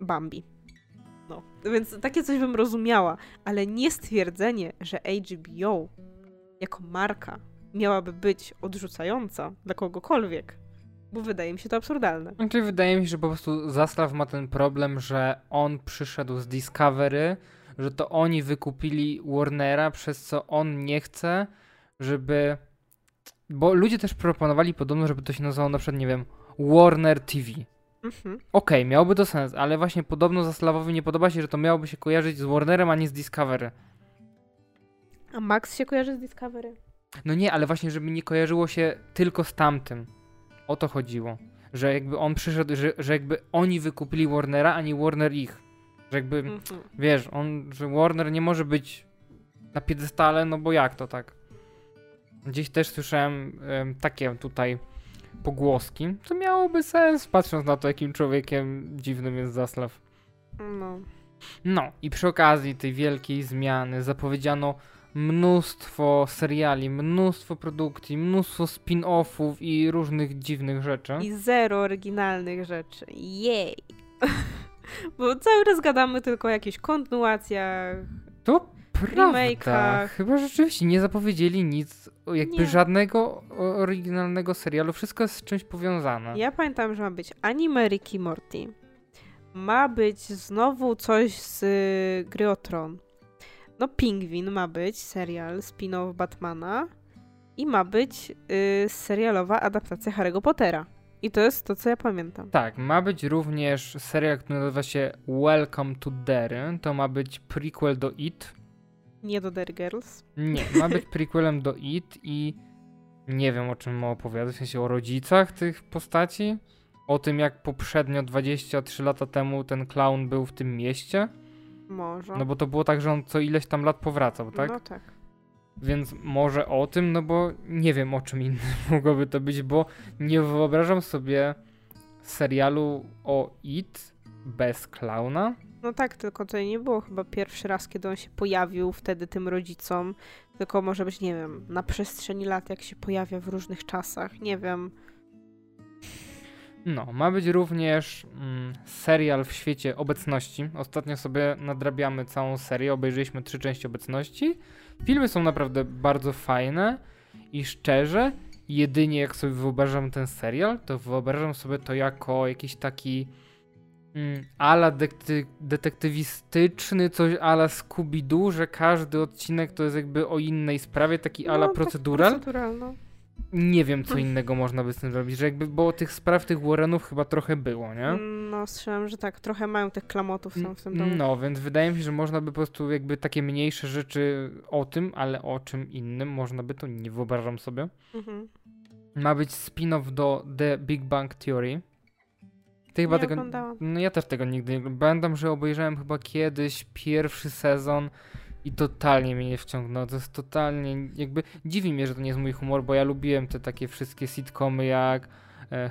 Bambi. No, więc takie coś bym rozumiała, ale nie stwierdzenie, że HBO jako marka miałaby być odrzucająca dla kogokolwiek, bo wydaje mi się to absurdalne. Znaczy, wydaje mi się, że po prostu Zaslaw ma ten problem, że on przyszedł z Discovery, że to oni wykupili Warnera, przez co on nie chce, żeby. Bo ludzie też proponowali podobno, żeby to się nazywało na przykład, nie wiem, Warner TV. Mhm. Okej, okay, miałoby to sens, ale właśnie podobno Zaslawowi nie podoba się, że to miałoby się kojarzyć z Warnerem, a nie z Discovery. A Max się kojarzy z Discovery? No nie, ale właśnie, żeby nie kojarzyło się tylko z tamtym. O to chodziło. Że jakby on przyszedł, że, że jakby oni wykupili Warnera, a nie Warner ich. Że jakby, mhm. wiesz, on, że Warner nie może być na piedestale, no bo jak to tak? Gdzieś też słyszałem um, takie tutaj pogłoski, co miałoby sens, patrząc na to, jakim człowiekiem dziwnym jest Zaslaw. No. No, i przy okazji tej wielkiej zmiany zapowiedziano mnóstwo seriali, mnóstwo produkcji, mnóstwo spin-offów i różnych dziwnych rzeczy. I zero oryginalnych rzeczy. Jej! Bo cały czas gadamy tylko o jakichś kontynuacjach. To prawda. Chyba rzeczywiście nie zapowiedzieli nic, jakby nie. żadnego oryginalnego serialu. Wszystko jest z czymś powiązane. Ja pamiętam, że ma być anime Ricky Morty. Ma być znowu coś z Gry o Tron. No, Pingwin ma być serial spin-off Batmana i ma być yy, serialowa adaptacja Harry'ego Pottera. I to jest to, co ja pamiętam. Tak, ma być również serial, który nazywa się Welcome to Derry. To ma być prequel do It. Nie do Derry Girls. Nie, ma być prequelem do It i nie wiem o czym ma opowiadać, w sensie o rodzicach tych postaci. O tym, jak poprzednio 23 lata temu ten clown był w tym mieście. Może. No bo to było tak, że on co ileś tam lat powracał, tak? No tak. Więc może o tym, no bo nie wiem o czym innym mogłoby to być, bo nie wyobrażam sobie serialu o It bez klauna. No tak, tylko to nie było chyba pierwszy raz, kiedy on się pojawił wtedy tym rodzicom, tylko może być, nie wiem, na przestrzeni lat, jak się pojawia w różnych czasach, nie wiem. No, ma być również mm, serial w świecie obecności. Ostatnio sobie nadrabiamy całą serię, obejrzeliśmy trzy części obecności. Filmy są naprawdę bardzo fajne i szczerze, jedynie jak sobie wyobrażam ten serial, to wyobrażam sobie to jako jakiś taki mm, ala dekty- detektywistyczny, coś ala Scooby-Doo, że każdy odcinek to jest jakby o innej sprawie, taki ala no, procedural. Tak, procedural no. Nie wiem, co innego można by z tym zrobić, że jakby, bo tych spraw tych Warrenów chyba trochę było, nie? No, słyszałem, że tak, trochę mają tych klamotów są w tym domu. No, więc wydaje mi się, że można by po prostu jakby takie mniejsze rzeczy o tym, ale o czym innym można by to nie wyobrażam sobie. Mhm. Ma być spin-off do The Big Bang Theory. Ty chyba Nie tego. oglądałam. No ja też tego nigdy nie Pamiętam, że obejrzałem chyba kiedyś pierwszy sezon i totalnie mnie nie wciągnął. To jest totalnie jakby dziwi mnie, że to nie jest mój humor, bo ja lubiłem te takie wszystkie sitcomy jak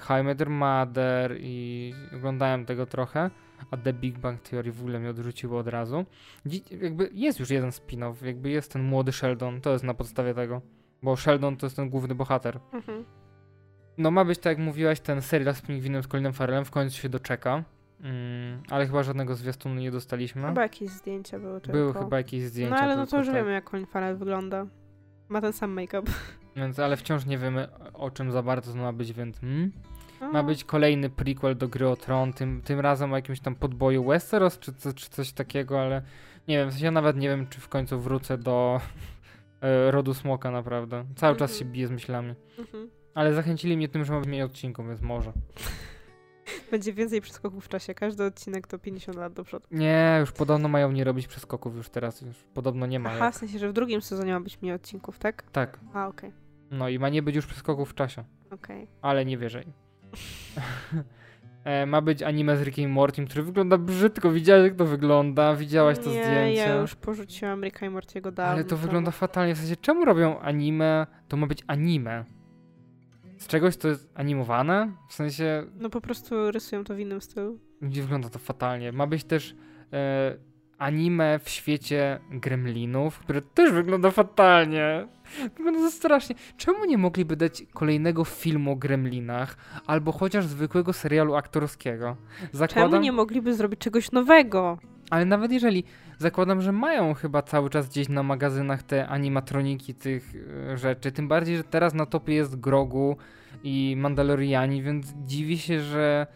e, Met Your Mother i oglądałem tego trochę, a The Big Bang Theory w ogóle mnie odrzuciło od razu. Dzi jakby jest już jeden spin-off, jakby jest ten młody Sheldon, to jest na podstawie tego, bo Sheldon to jest ten główny bohater. Mhm. No ma być tak jak mówiłaś, ten serial z Pingwinem z Colinem Farrellem w końcu się doczeka. Mm, ale chyba żadnego zwiastunu nie dostaliśmy. Chyba jakieś zdjęcia były tylko. Były chyba jakieś zdjęcia. No ale no to już tak. wiemy, jak Colin wygląda. Ma ten sam make-up. Więc, ale wciąż nie wiemy o czym za bardzo to ma być, więc hmm? ma być kolejny prequel do gry o Tron, tym, tym razem o jakimś tam podboju Westeros czy, czy coś takiego, ale nie wiem, w sensie ja nawet nie wiem, czy w końcu wrócę do e, rodu Smoka naprawdę. Cały czas się Mhm. biję z myślami. Mhm. Ale zachęcili mnie tym, że ma być mniej odcinków, więc może. Będzie więcej przeskoków w czasie. Każdy odcinek to 50 lat do przodu. Nie, już podobno mają nie robić przeskoków już teraz, już podobno nie ma. Aha, jak. w sensie, że w drugim sezonie ma być mniej odcinków, tak? Tak, A, okej. no i ma nie być już przeskoków w czasie, Okej. ale nie wierzę im. e, ma być anime z Rickiem Mortim, który wygląda brzydko, widziałeś jak to wygląda, widziałaś to Nie, zdjęcie. ja już porzuciłam Ricka i Mortiego dawno. Ale to wygląda fatalnie, w sensie czemu robią anime, to ma być anime. Z czegoś to jest animowane? W sensie, No po prostu rysują to w innym stylu. gdzie wygląda to fatalnie. Ma być też e, anime w świecie gremlinów, które też wygląda fatalnie. Wygląda to strasznie. Czemu nie mogliby dać kolejnego filmu o gremlinach, albo chociaż zwykłego serialu aktorskiego? Zakładam, Czemu nie mogliby zrobić czegoś nowego? ale nawet jeżeli zakładam, że mają chyba cały czas gdzieś na magazynach te animatroniki tych e, rzeczy, tym bardziej, że teraz na topie jest Grogu i Mandaloriani, więc dziwi się, że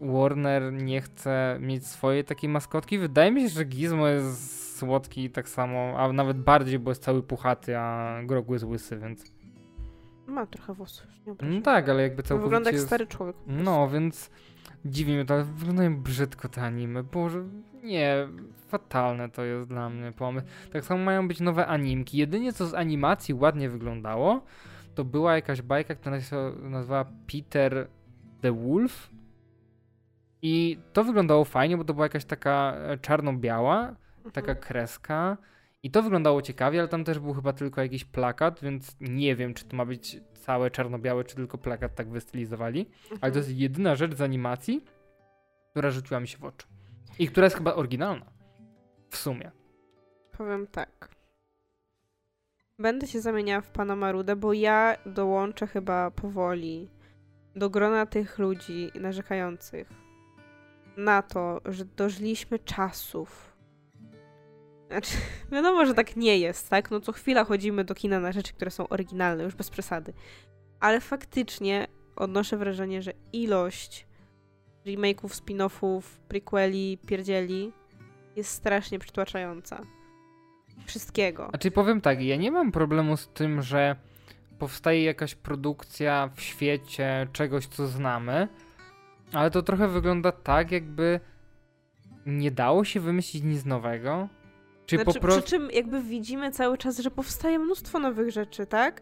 Warner nie chce mieć swojej takiej maskotki. Wydaje mi się, że Gizmo jest słodki tak samo, a nawet bardziej, bo jest cały puchaty, a Grogu jest łysy, więc... Ma trochę włosów. już Nie No obrażam. tak, ale jakby To całkowicie Wygląda jak jest... stary człowiek. No, więc dziwi mnie to, ale wyglądają brzydko te anime. Boże, nie, fatalne to jest dla mnie pomysł. Tak samo mają być nowe animki. Jedynie co z animacji ładnie wyglądało, to była jakaś bajka, która się nazywała Peter the Wolf. I to wyglądało fajnie, bo to była jakaś taka e, czarno-biała, taka Mhm. kreska. I to wyglądało ciekawie, ale tam też był chyba tylko jakiś plakat, więc nie wiem, czy to ma być całe czarno-białe, czy tylko plakat tak wystylizowali. Ale Mhm. to jest jedyna rzecz z animacji, która rzuciła mi się w oczy. I która jest chyba oryginalna. W sumie. Powiem tak. Będę się zamieniała w pana Marudę, bo ja dołączę chyba powoli do grona tych ludzi narzekających na to, że dożyliśmy czasów. Znaczy, wiadomo, że tak nie jest, tak? No co chwila chodzimy do kina na rzeczy, które są oryginalne, już bez przesady. Ale faktycznie odnoszę wrażenie, że ilość remake'ów, spin-offów, prequeli, pierdzieli jest strasznie przytłaczająca. Wszystkiego. Znaczy powiem tak, ja nie mam problemu z tym, że powstaje jakaś produkcja w świecie czegoś, co znamy, ale to trochę wygląda tak, jakby nie dało się wymyślić nic nowego. Czy Znaczy, po prostu... Przy czym jakby widzimy cały czas, że powstaje mnóstwo nowych rzeczy, tak?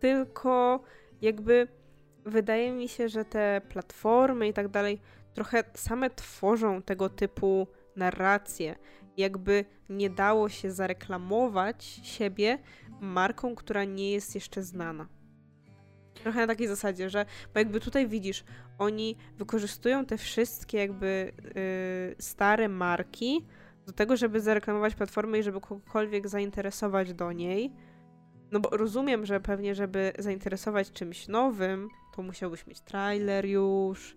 Tylko jakby wydaje mi się, że te platformy i tak dalej trochę same tworzą tego typu narracje. Jakby nie dało się zareklamować siebie marką, która nie jest jeszcze znana. Trochę na takiej zasadzie, że bo jakby tutaj widzisz, oni wykorzystują te wszystkie jakby yy, stare marki do tego, żeby zareklamować platformę i żeby kogokolwiek zainteresować do niej. No bo rozumiem, że pewnie, żeby zainteresować czymś nowym, to musiałbyś mieć trailer już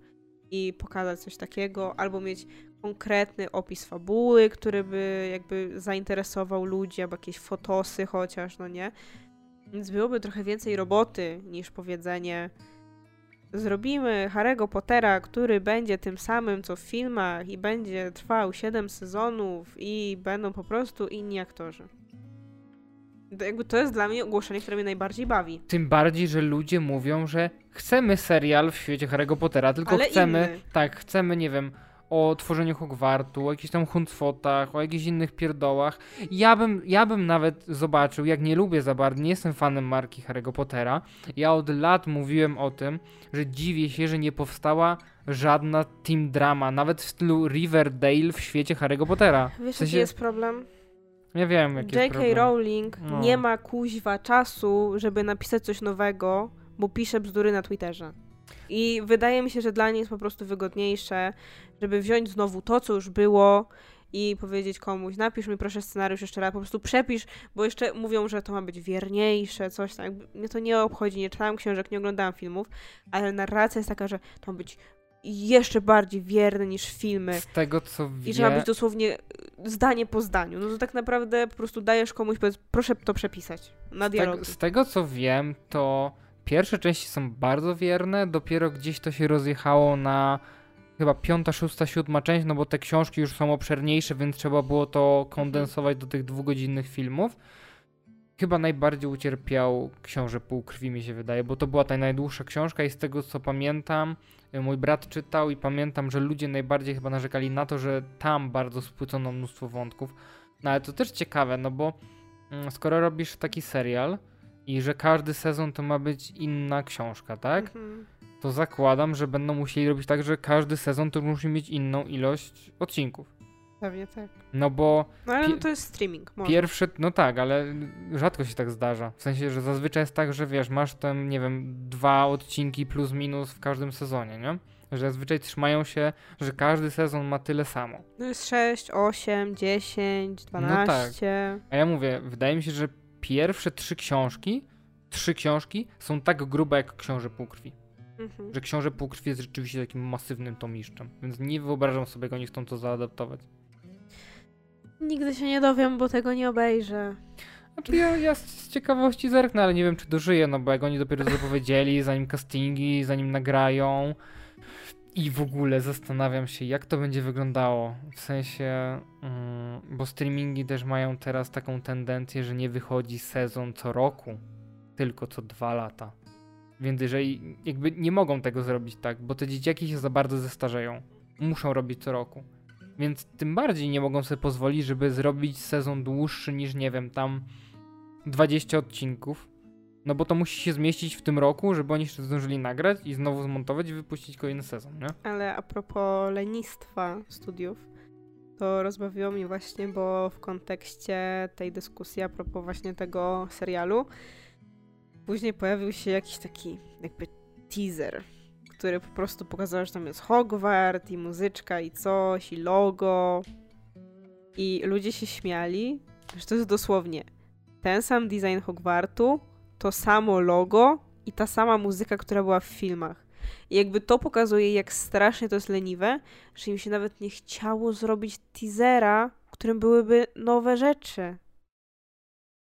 i pokazać coś takiego, albo mieć konkretny opis fabuły, który by jakby zainteresował ludzi, albo jakieś fotosy chociaż, no nie? Więc byłoby trochę więcej roboty niż powiedzenie zrobimy Harry'ego Pottera, który będzie tym samym co w filmach i będzie trwał 7 sezonów i będą po prostu inni aktorzy. To, jakby to jest dla mnie ogłoszenie, które mnie najbardziej bawi. Tym bardziej, że ludzie mówią, że chcemy serial w świecie Harry'ego Pottera, tylko Ale chcemy, inny. tak, chcemy, nie wiem, o tworzeniu Hogwartu, o jakichś tam Huncfotach, o jakichś innych pierdołach. Ja bym, ja bym nawet zobaczył, jak nie lubię za bardzo, nie jestem fanem marki Harry'ego Pottera. Ja od lat mówiłem o tym, że dziwię się, że nie powstała żadna team drama, nawet w stylu Riverdale w świecie Harry'ego Pottera. Wiesz, W sensie- jaki jest problem? Ja wiem, jaki J.K. Rowling No. nie ma kuźwa czasu, żeby napisać coś nowego, bo pisze bzdury na Twitterze. I wydaje mi się, że dla niej jest po prostu wygodniejsze, żeby wziąć znowu to, co już było i powiedzieć komuś, napisz mi proszę scenariusz jeszcze raz, po prostu przepisz, bo jeszcze mówią, że to ma być wierniejsze, coś tak. Mnie to nie obchodzi, nie czytałam książek, nie oglądałam filmów, ale narracja jest taka, że to ma być jeszcze bardziej wierne niż filmy. Z tego co wie... I że ma być dosłownie y, zdanie po zdaniu. No to tak naprawdę po prostu dajesz komuś, powiedz, proszę to przepisać na Z dialogi. tego, z tego co wiem, to pierwsze części są bardzo wierne, dopiero gdzieś to się rozjechało na chyba piąta, szósta, siódma część, no bo te książki już są obszerniejsze, więc trzeba było to kondensować do tych dwugodzinnych filmów. Chyba najbardziej ucierpiał Książę Półkrwi, mi się wydaje, bo to była ta najdłuższa książka i z tego co pamiętam, mój brat czytał i pamiętam, że ludzie najbardziej chyba narzekali na to, że tam bardzo spłycono mnóstwo wątków. No ale to też ciekawe, no bo mm, skoro robisz taki serial i że każdy sezon to ma być inna książka, tak? Mhm. To zakładam, że będą musieli robić tak, że każdy sezon to musi mieć inną ilość odcinków. Pewnie tak. No bo No ale no to jest streaming. Może. pierwszy, no tak, ale rzadko się tak zdarza. W sensie, że zazwyczaj jest tak, że wiesz, masz tam, nie wiem, dwa odcinki plus minus w każdym sezonie, nie? Że zazwyczaj trzymają się, że każdy sezon ma tyle samo. No jest 6, 8, 10, No 12. A ja mówię, wydaje mi się, że pierwsze trzy książki, trzy książki są tak grube jak Książę Półkrwi. Mhm. Że Książę Półkrwi jest rzeczywiście takim masywnym tomiszczem, więc nie wyobrażam sobie, jak oni chcą to zaadaptować. Nigdy się nie dowiem, bo tego nie obejrzę. Znaczy ja, ja z ciekawości zerknę, ale nie wiem czy dożyję, no bo jak oni dopiero zapowiedzieli, zanim castingi, zanim nagrają i w ogóle zastanawiam się jak to będzie wyglądało, w sensie, mm, bo streamingi też mają teraz taką tendencję, że nie wychodzi sezon co roku, tylko co dwa lata. Więc jeżeli jakby nie mogą tego zrobić tak, bo te dzieciaki się za bardzo zestarzeją. Muszą robić co roku. Więc tym bardziej nie mogą sobie pozwolić, żeby zrobić sezon dłuższy niż, nie wiem, tam 20 odcinków. No bo to musi się zmieścić w tym roku, żeby oni jeszcze zdążyli nagrać i znowu zmontować i wypuścić kolejny sezon, nie? Ale a propos lenistwa studiów, to rozbawiło mnie właśnie, bo w kontekście tej dyskusji a propos właśnie tego serialu, później pojawił się jakiś taki jakby teaser, który po prostu pokazał, że tam jest Hogwart i muzyczka i coś, i logo. I ludzie się śmiali, że to jest dosłownie ten sam design Hogwartu, to samo logo i ta sama muzyka, która była w filmach. I jakby to pokazuje, jak strasznie to jest leniwe, że im się nawet nie chciało zrobić teasera, w którym byłyby nowe rzeczy.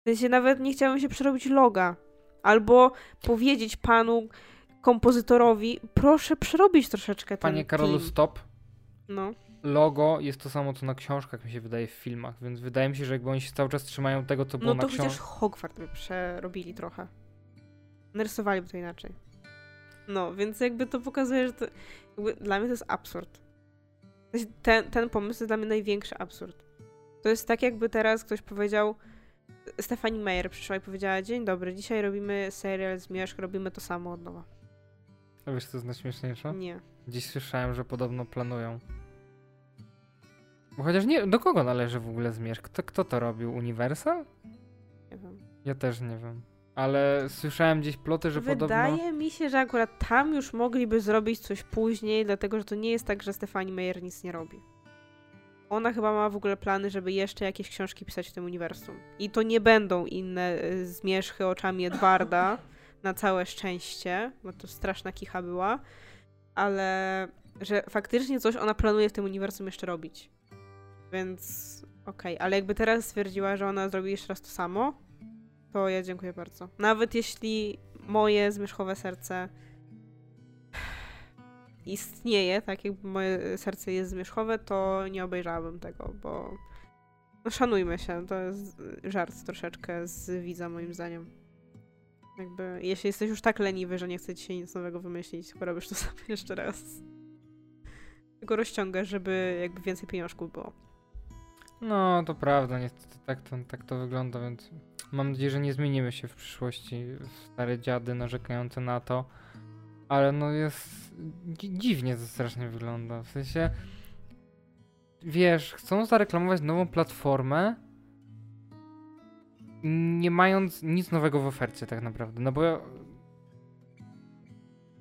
W sensie nawet nie chciałem się przerobić loga. Albo powiedzieć panu kompozytorowi, proszę przerobić troszeczkę ten Panie Karolu, stop. No. Logo jest to samo, co na książkach, mi się wydaje, w filmach, więc wydaje mi się, że jakby oni się cały czas trzymają tego, co było No to na chociaż książkach. Hogwart by przerobili trochę. Narysowaliby to inaczej. No, więc jakby to pokazuje, że to, dla mnie to jest absurd. Ten, ten pomysł jest dla mnie największy absurd. To jest tak, jakby teraz ktoś powiedział, Stefani Meyer przyszła i powiedziała, dzień dobry, dzisiaj robimy serial Zmierzch, robimy to samo od nowa. A wiesz, co jest najśmieszniejsze? Nie. Dziś słyszałem, że podobno planują. Bo chociaż nie, do kogo należy w ogóle Zmierzch? Kto, kto to robił? Universal? Nie wiem. Ja też nie wiem. Ale słyszałem gdzieś ploty, że Wydaje podobno... mi się, że akurat tam już mogliby zrobić coś później, dlatego że to nie jest tak, że Stefani Meyer nic nie robi. Ona chyba ma w ogóle plany, żeby jeszcze jakieś książki pisać w tym uniwersum. I to nie będą inne y, zmierzchy oczami Edwarda, na całe szczęście, bo to straszna kicha była, ale że faktycznie coś ona planuje w tym uniwersum jeszcze robić. Więc okej, ale jakby teraz stwierdziła, że ona zrobi jeszcze raz to samo, to ja dziękuję bardzo. Nawet jeśli moje zmierzchowe serce istnieje, tak jakby moje serce jest zmierzchowe, to nie obejrzałabym tego, bo no szanujmy się, to jest żart troszeczkę z widza moim zdaniem. Jakby, jeśli jesteś już tak leniwy, że nie chce ci się nic nowego wymyślić, to robisz to sobie jeszcze raz. Tylko rozciągasz, żeby jakby więcej pieniążków było. No, to prawda, niestety tak to, tak to wygląda, więc mam nadzieję, że nie zmienimy się w przyszłości w stare dziady narzekające na to. Ale no jest... dzi- dziwnie to strasznie wygląda, w sensie... Wiesz, chcą zareklamować nową platformę, nie mając nic nowego w ofercie tak naprawdę, no bo... ja-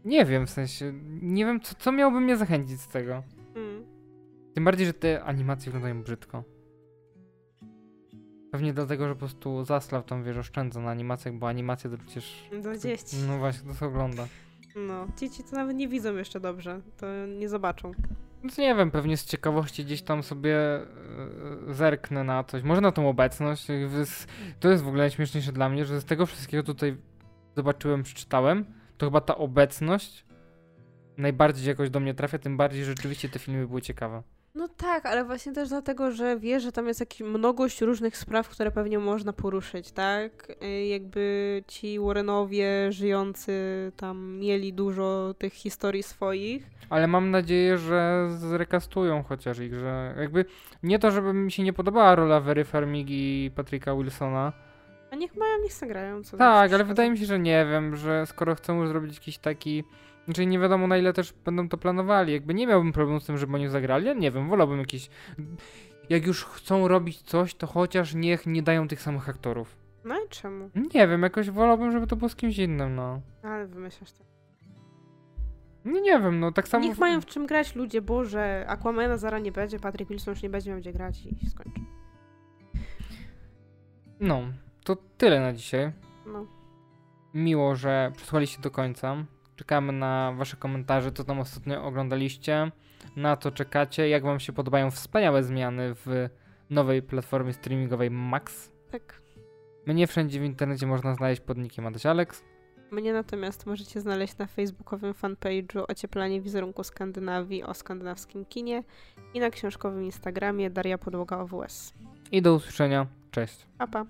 Nie wiem, w sensie, nie wiem, co, co miałoby mnie zachęcić z tego. Mm. Tym bardziej, że te animacje wyglądają brzydko. Pewnie dlatego, że po prostu Zaslav tam, wiesz, oszczędza na animacjach, bo animacje to przecież... Do dzieci. No właśnie, to się ogląda. No, dzieci to nawet nie widzą jeszcze dobrze, to nie zobaczą. Więc nie wiem, pewnie z ciekawości gdzieś tam sobie e, zerknę na coś. Może na tą obecność. To jest w ogóle najśmieszniejsze dla mnie, że z tego wszystkiego tutaj zobaczyłem, przeczytałem, to chyba ta obecność najbardziej jakoś do mnie trafia, tym bardziej rzeczywiście te filmy były ciekawe. No tak, ale właśnie też dlatego, że wiesz, że tam jest jakaś mnogość różnych spraw, które pewnie można poruszyć, tak? Y, Jakby ci Warrenowie żyjący tam mieli dużo tych historii swoich. Ale mam nadzieję, że zrekastują chociaż ich, że jakby nie to, żeby mi się nie podobała rola Very Farmigi i Patricka Wilsona. A niech mają, niech zagrają. Co Tak, ale wydaje mi się, że nie wiem, że skoro chcą już zrobić jakiś taki. Znaczy nie wiadomo na ile też będą to planowali. Jakby nie miałbym problemu z tym, żeby oni zagrali. Ja nie wiem, wolałbym jakiś. Jak już chcą robić coś, to chociaż niech nie dają tych samych aktorów. No i czemu? Nie wiem, jakoś wolałbym, żeby to było z kimś innym, no. Ale wymyślasz tak. No nie wiem, no tak samo. Niech mają w czym grać ludzie, Boże. Aquamana zara nie będzie, Patrick Wilson już nie będzie miał gdzie grać i się skończy. No, to tyle na dzisiaj. No. Miło, że przesłuchaliście do końca. Czekamy na wasze komentarze, co tam ostatnio oglądaliście. Na to czekacie, jak wam się podobają wspaniałe zmiany w nowej platformie streamingowej Max. Tak. Mnie wszędzie w internecie można znaleźć pod nickiem Adaś Alex. Mnie natomiast możecie znaleźć na facebookowym fanpage'u Ocieplanie wizerunku Skandynawii o skandynawskim kinie i na książkowym Instagramie Daria Podłoga OWS. I do usłyszenia. Cześć. Pa, pa.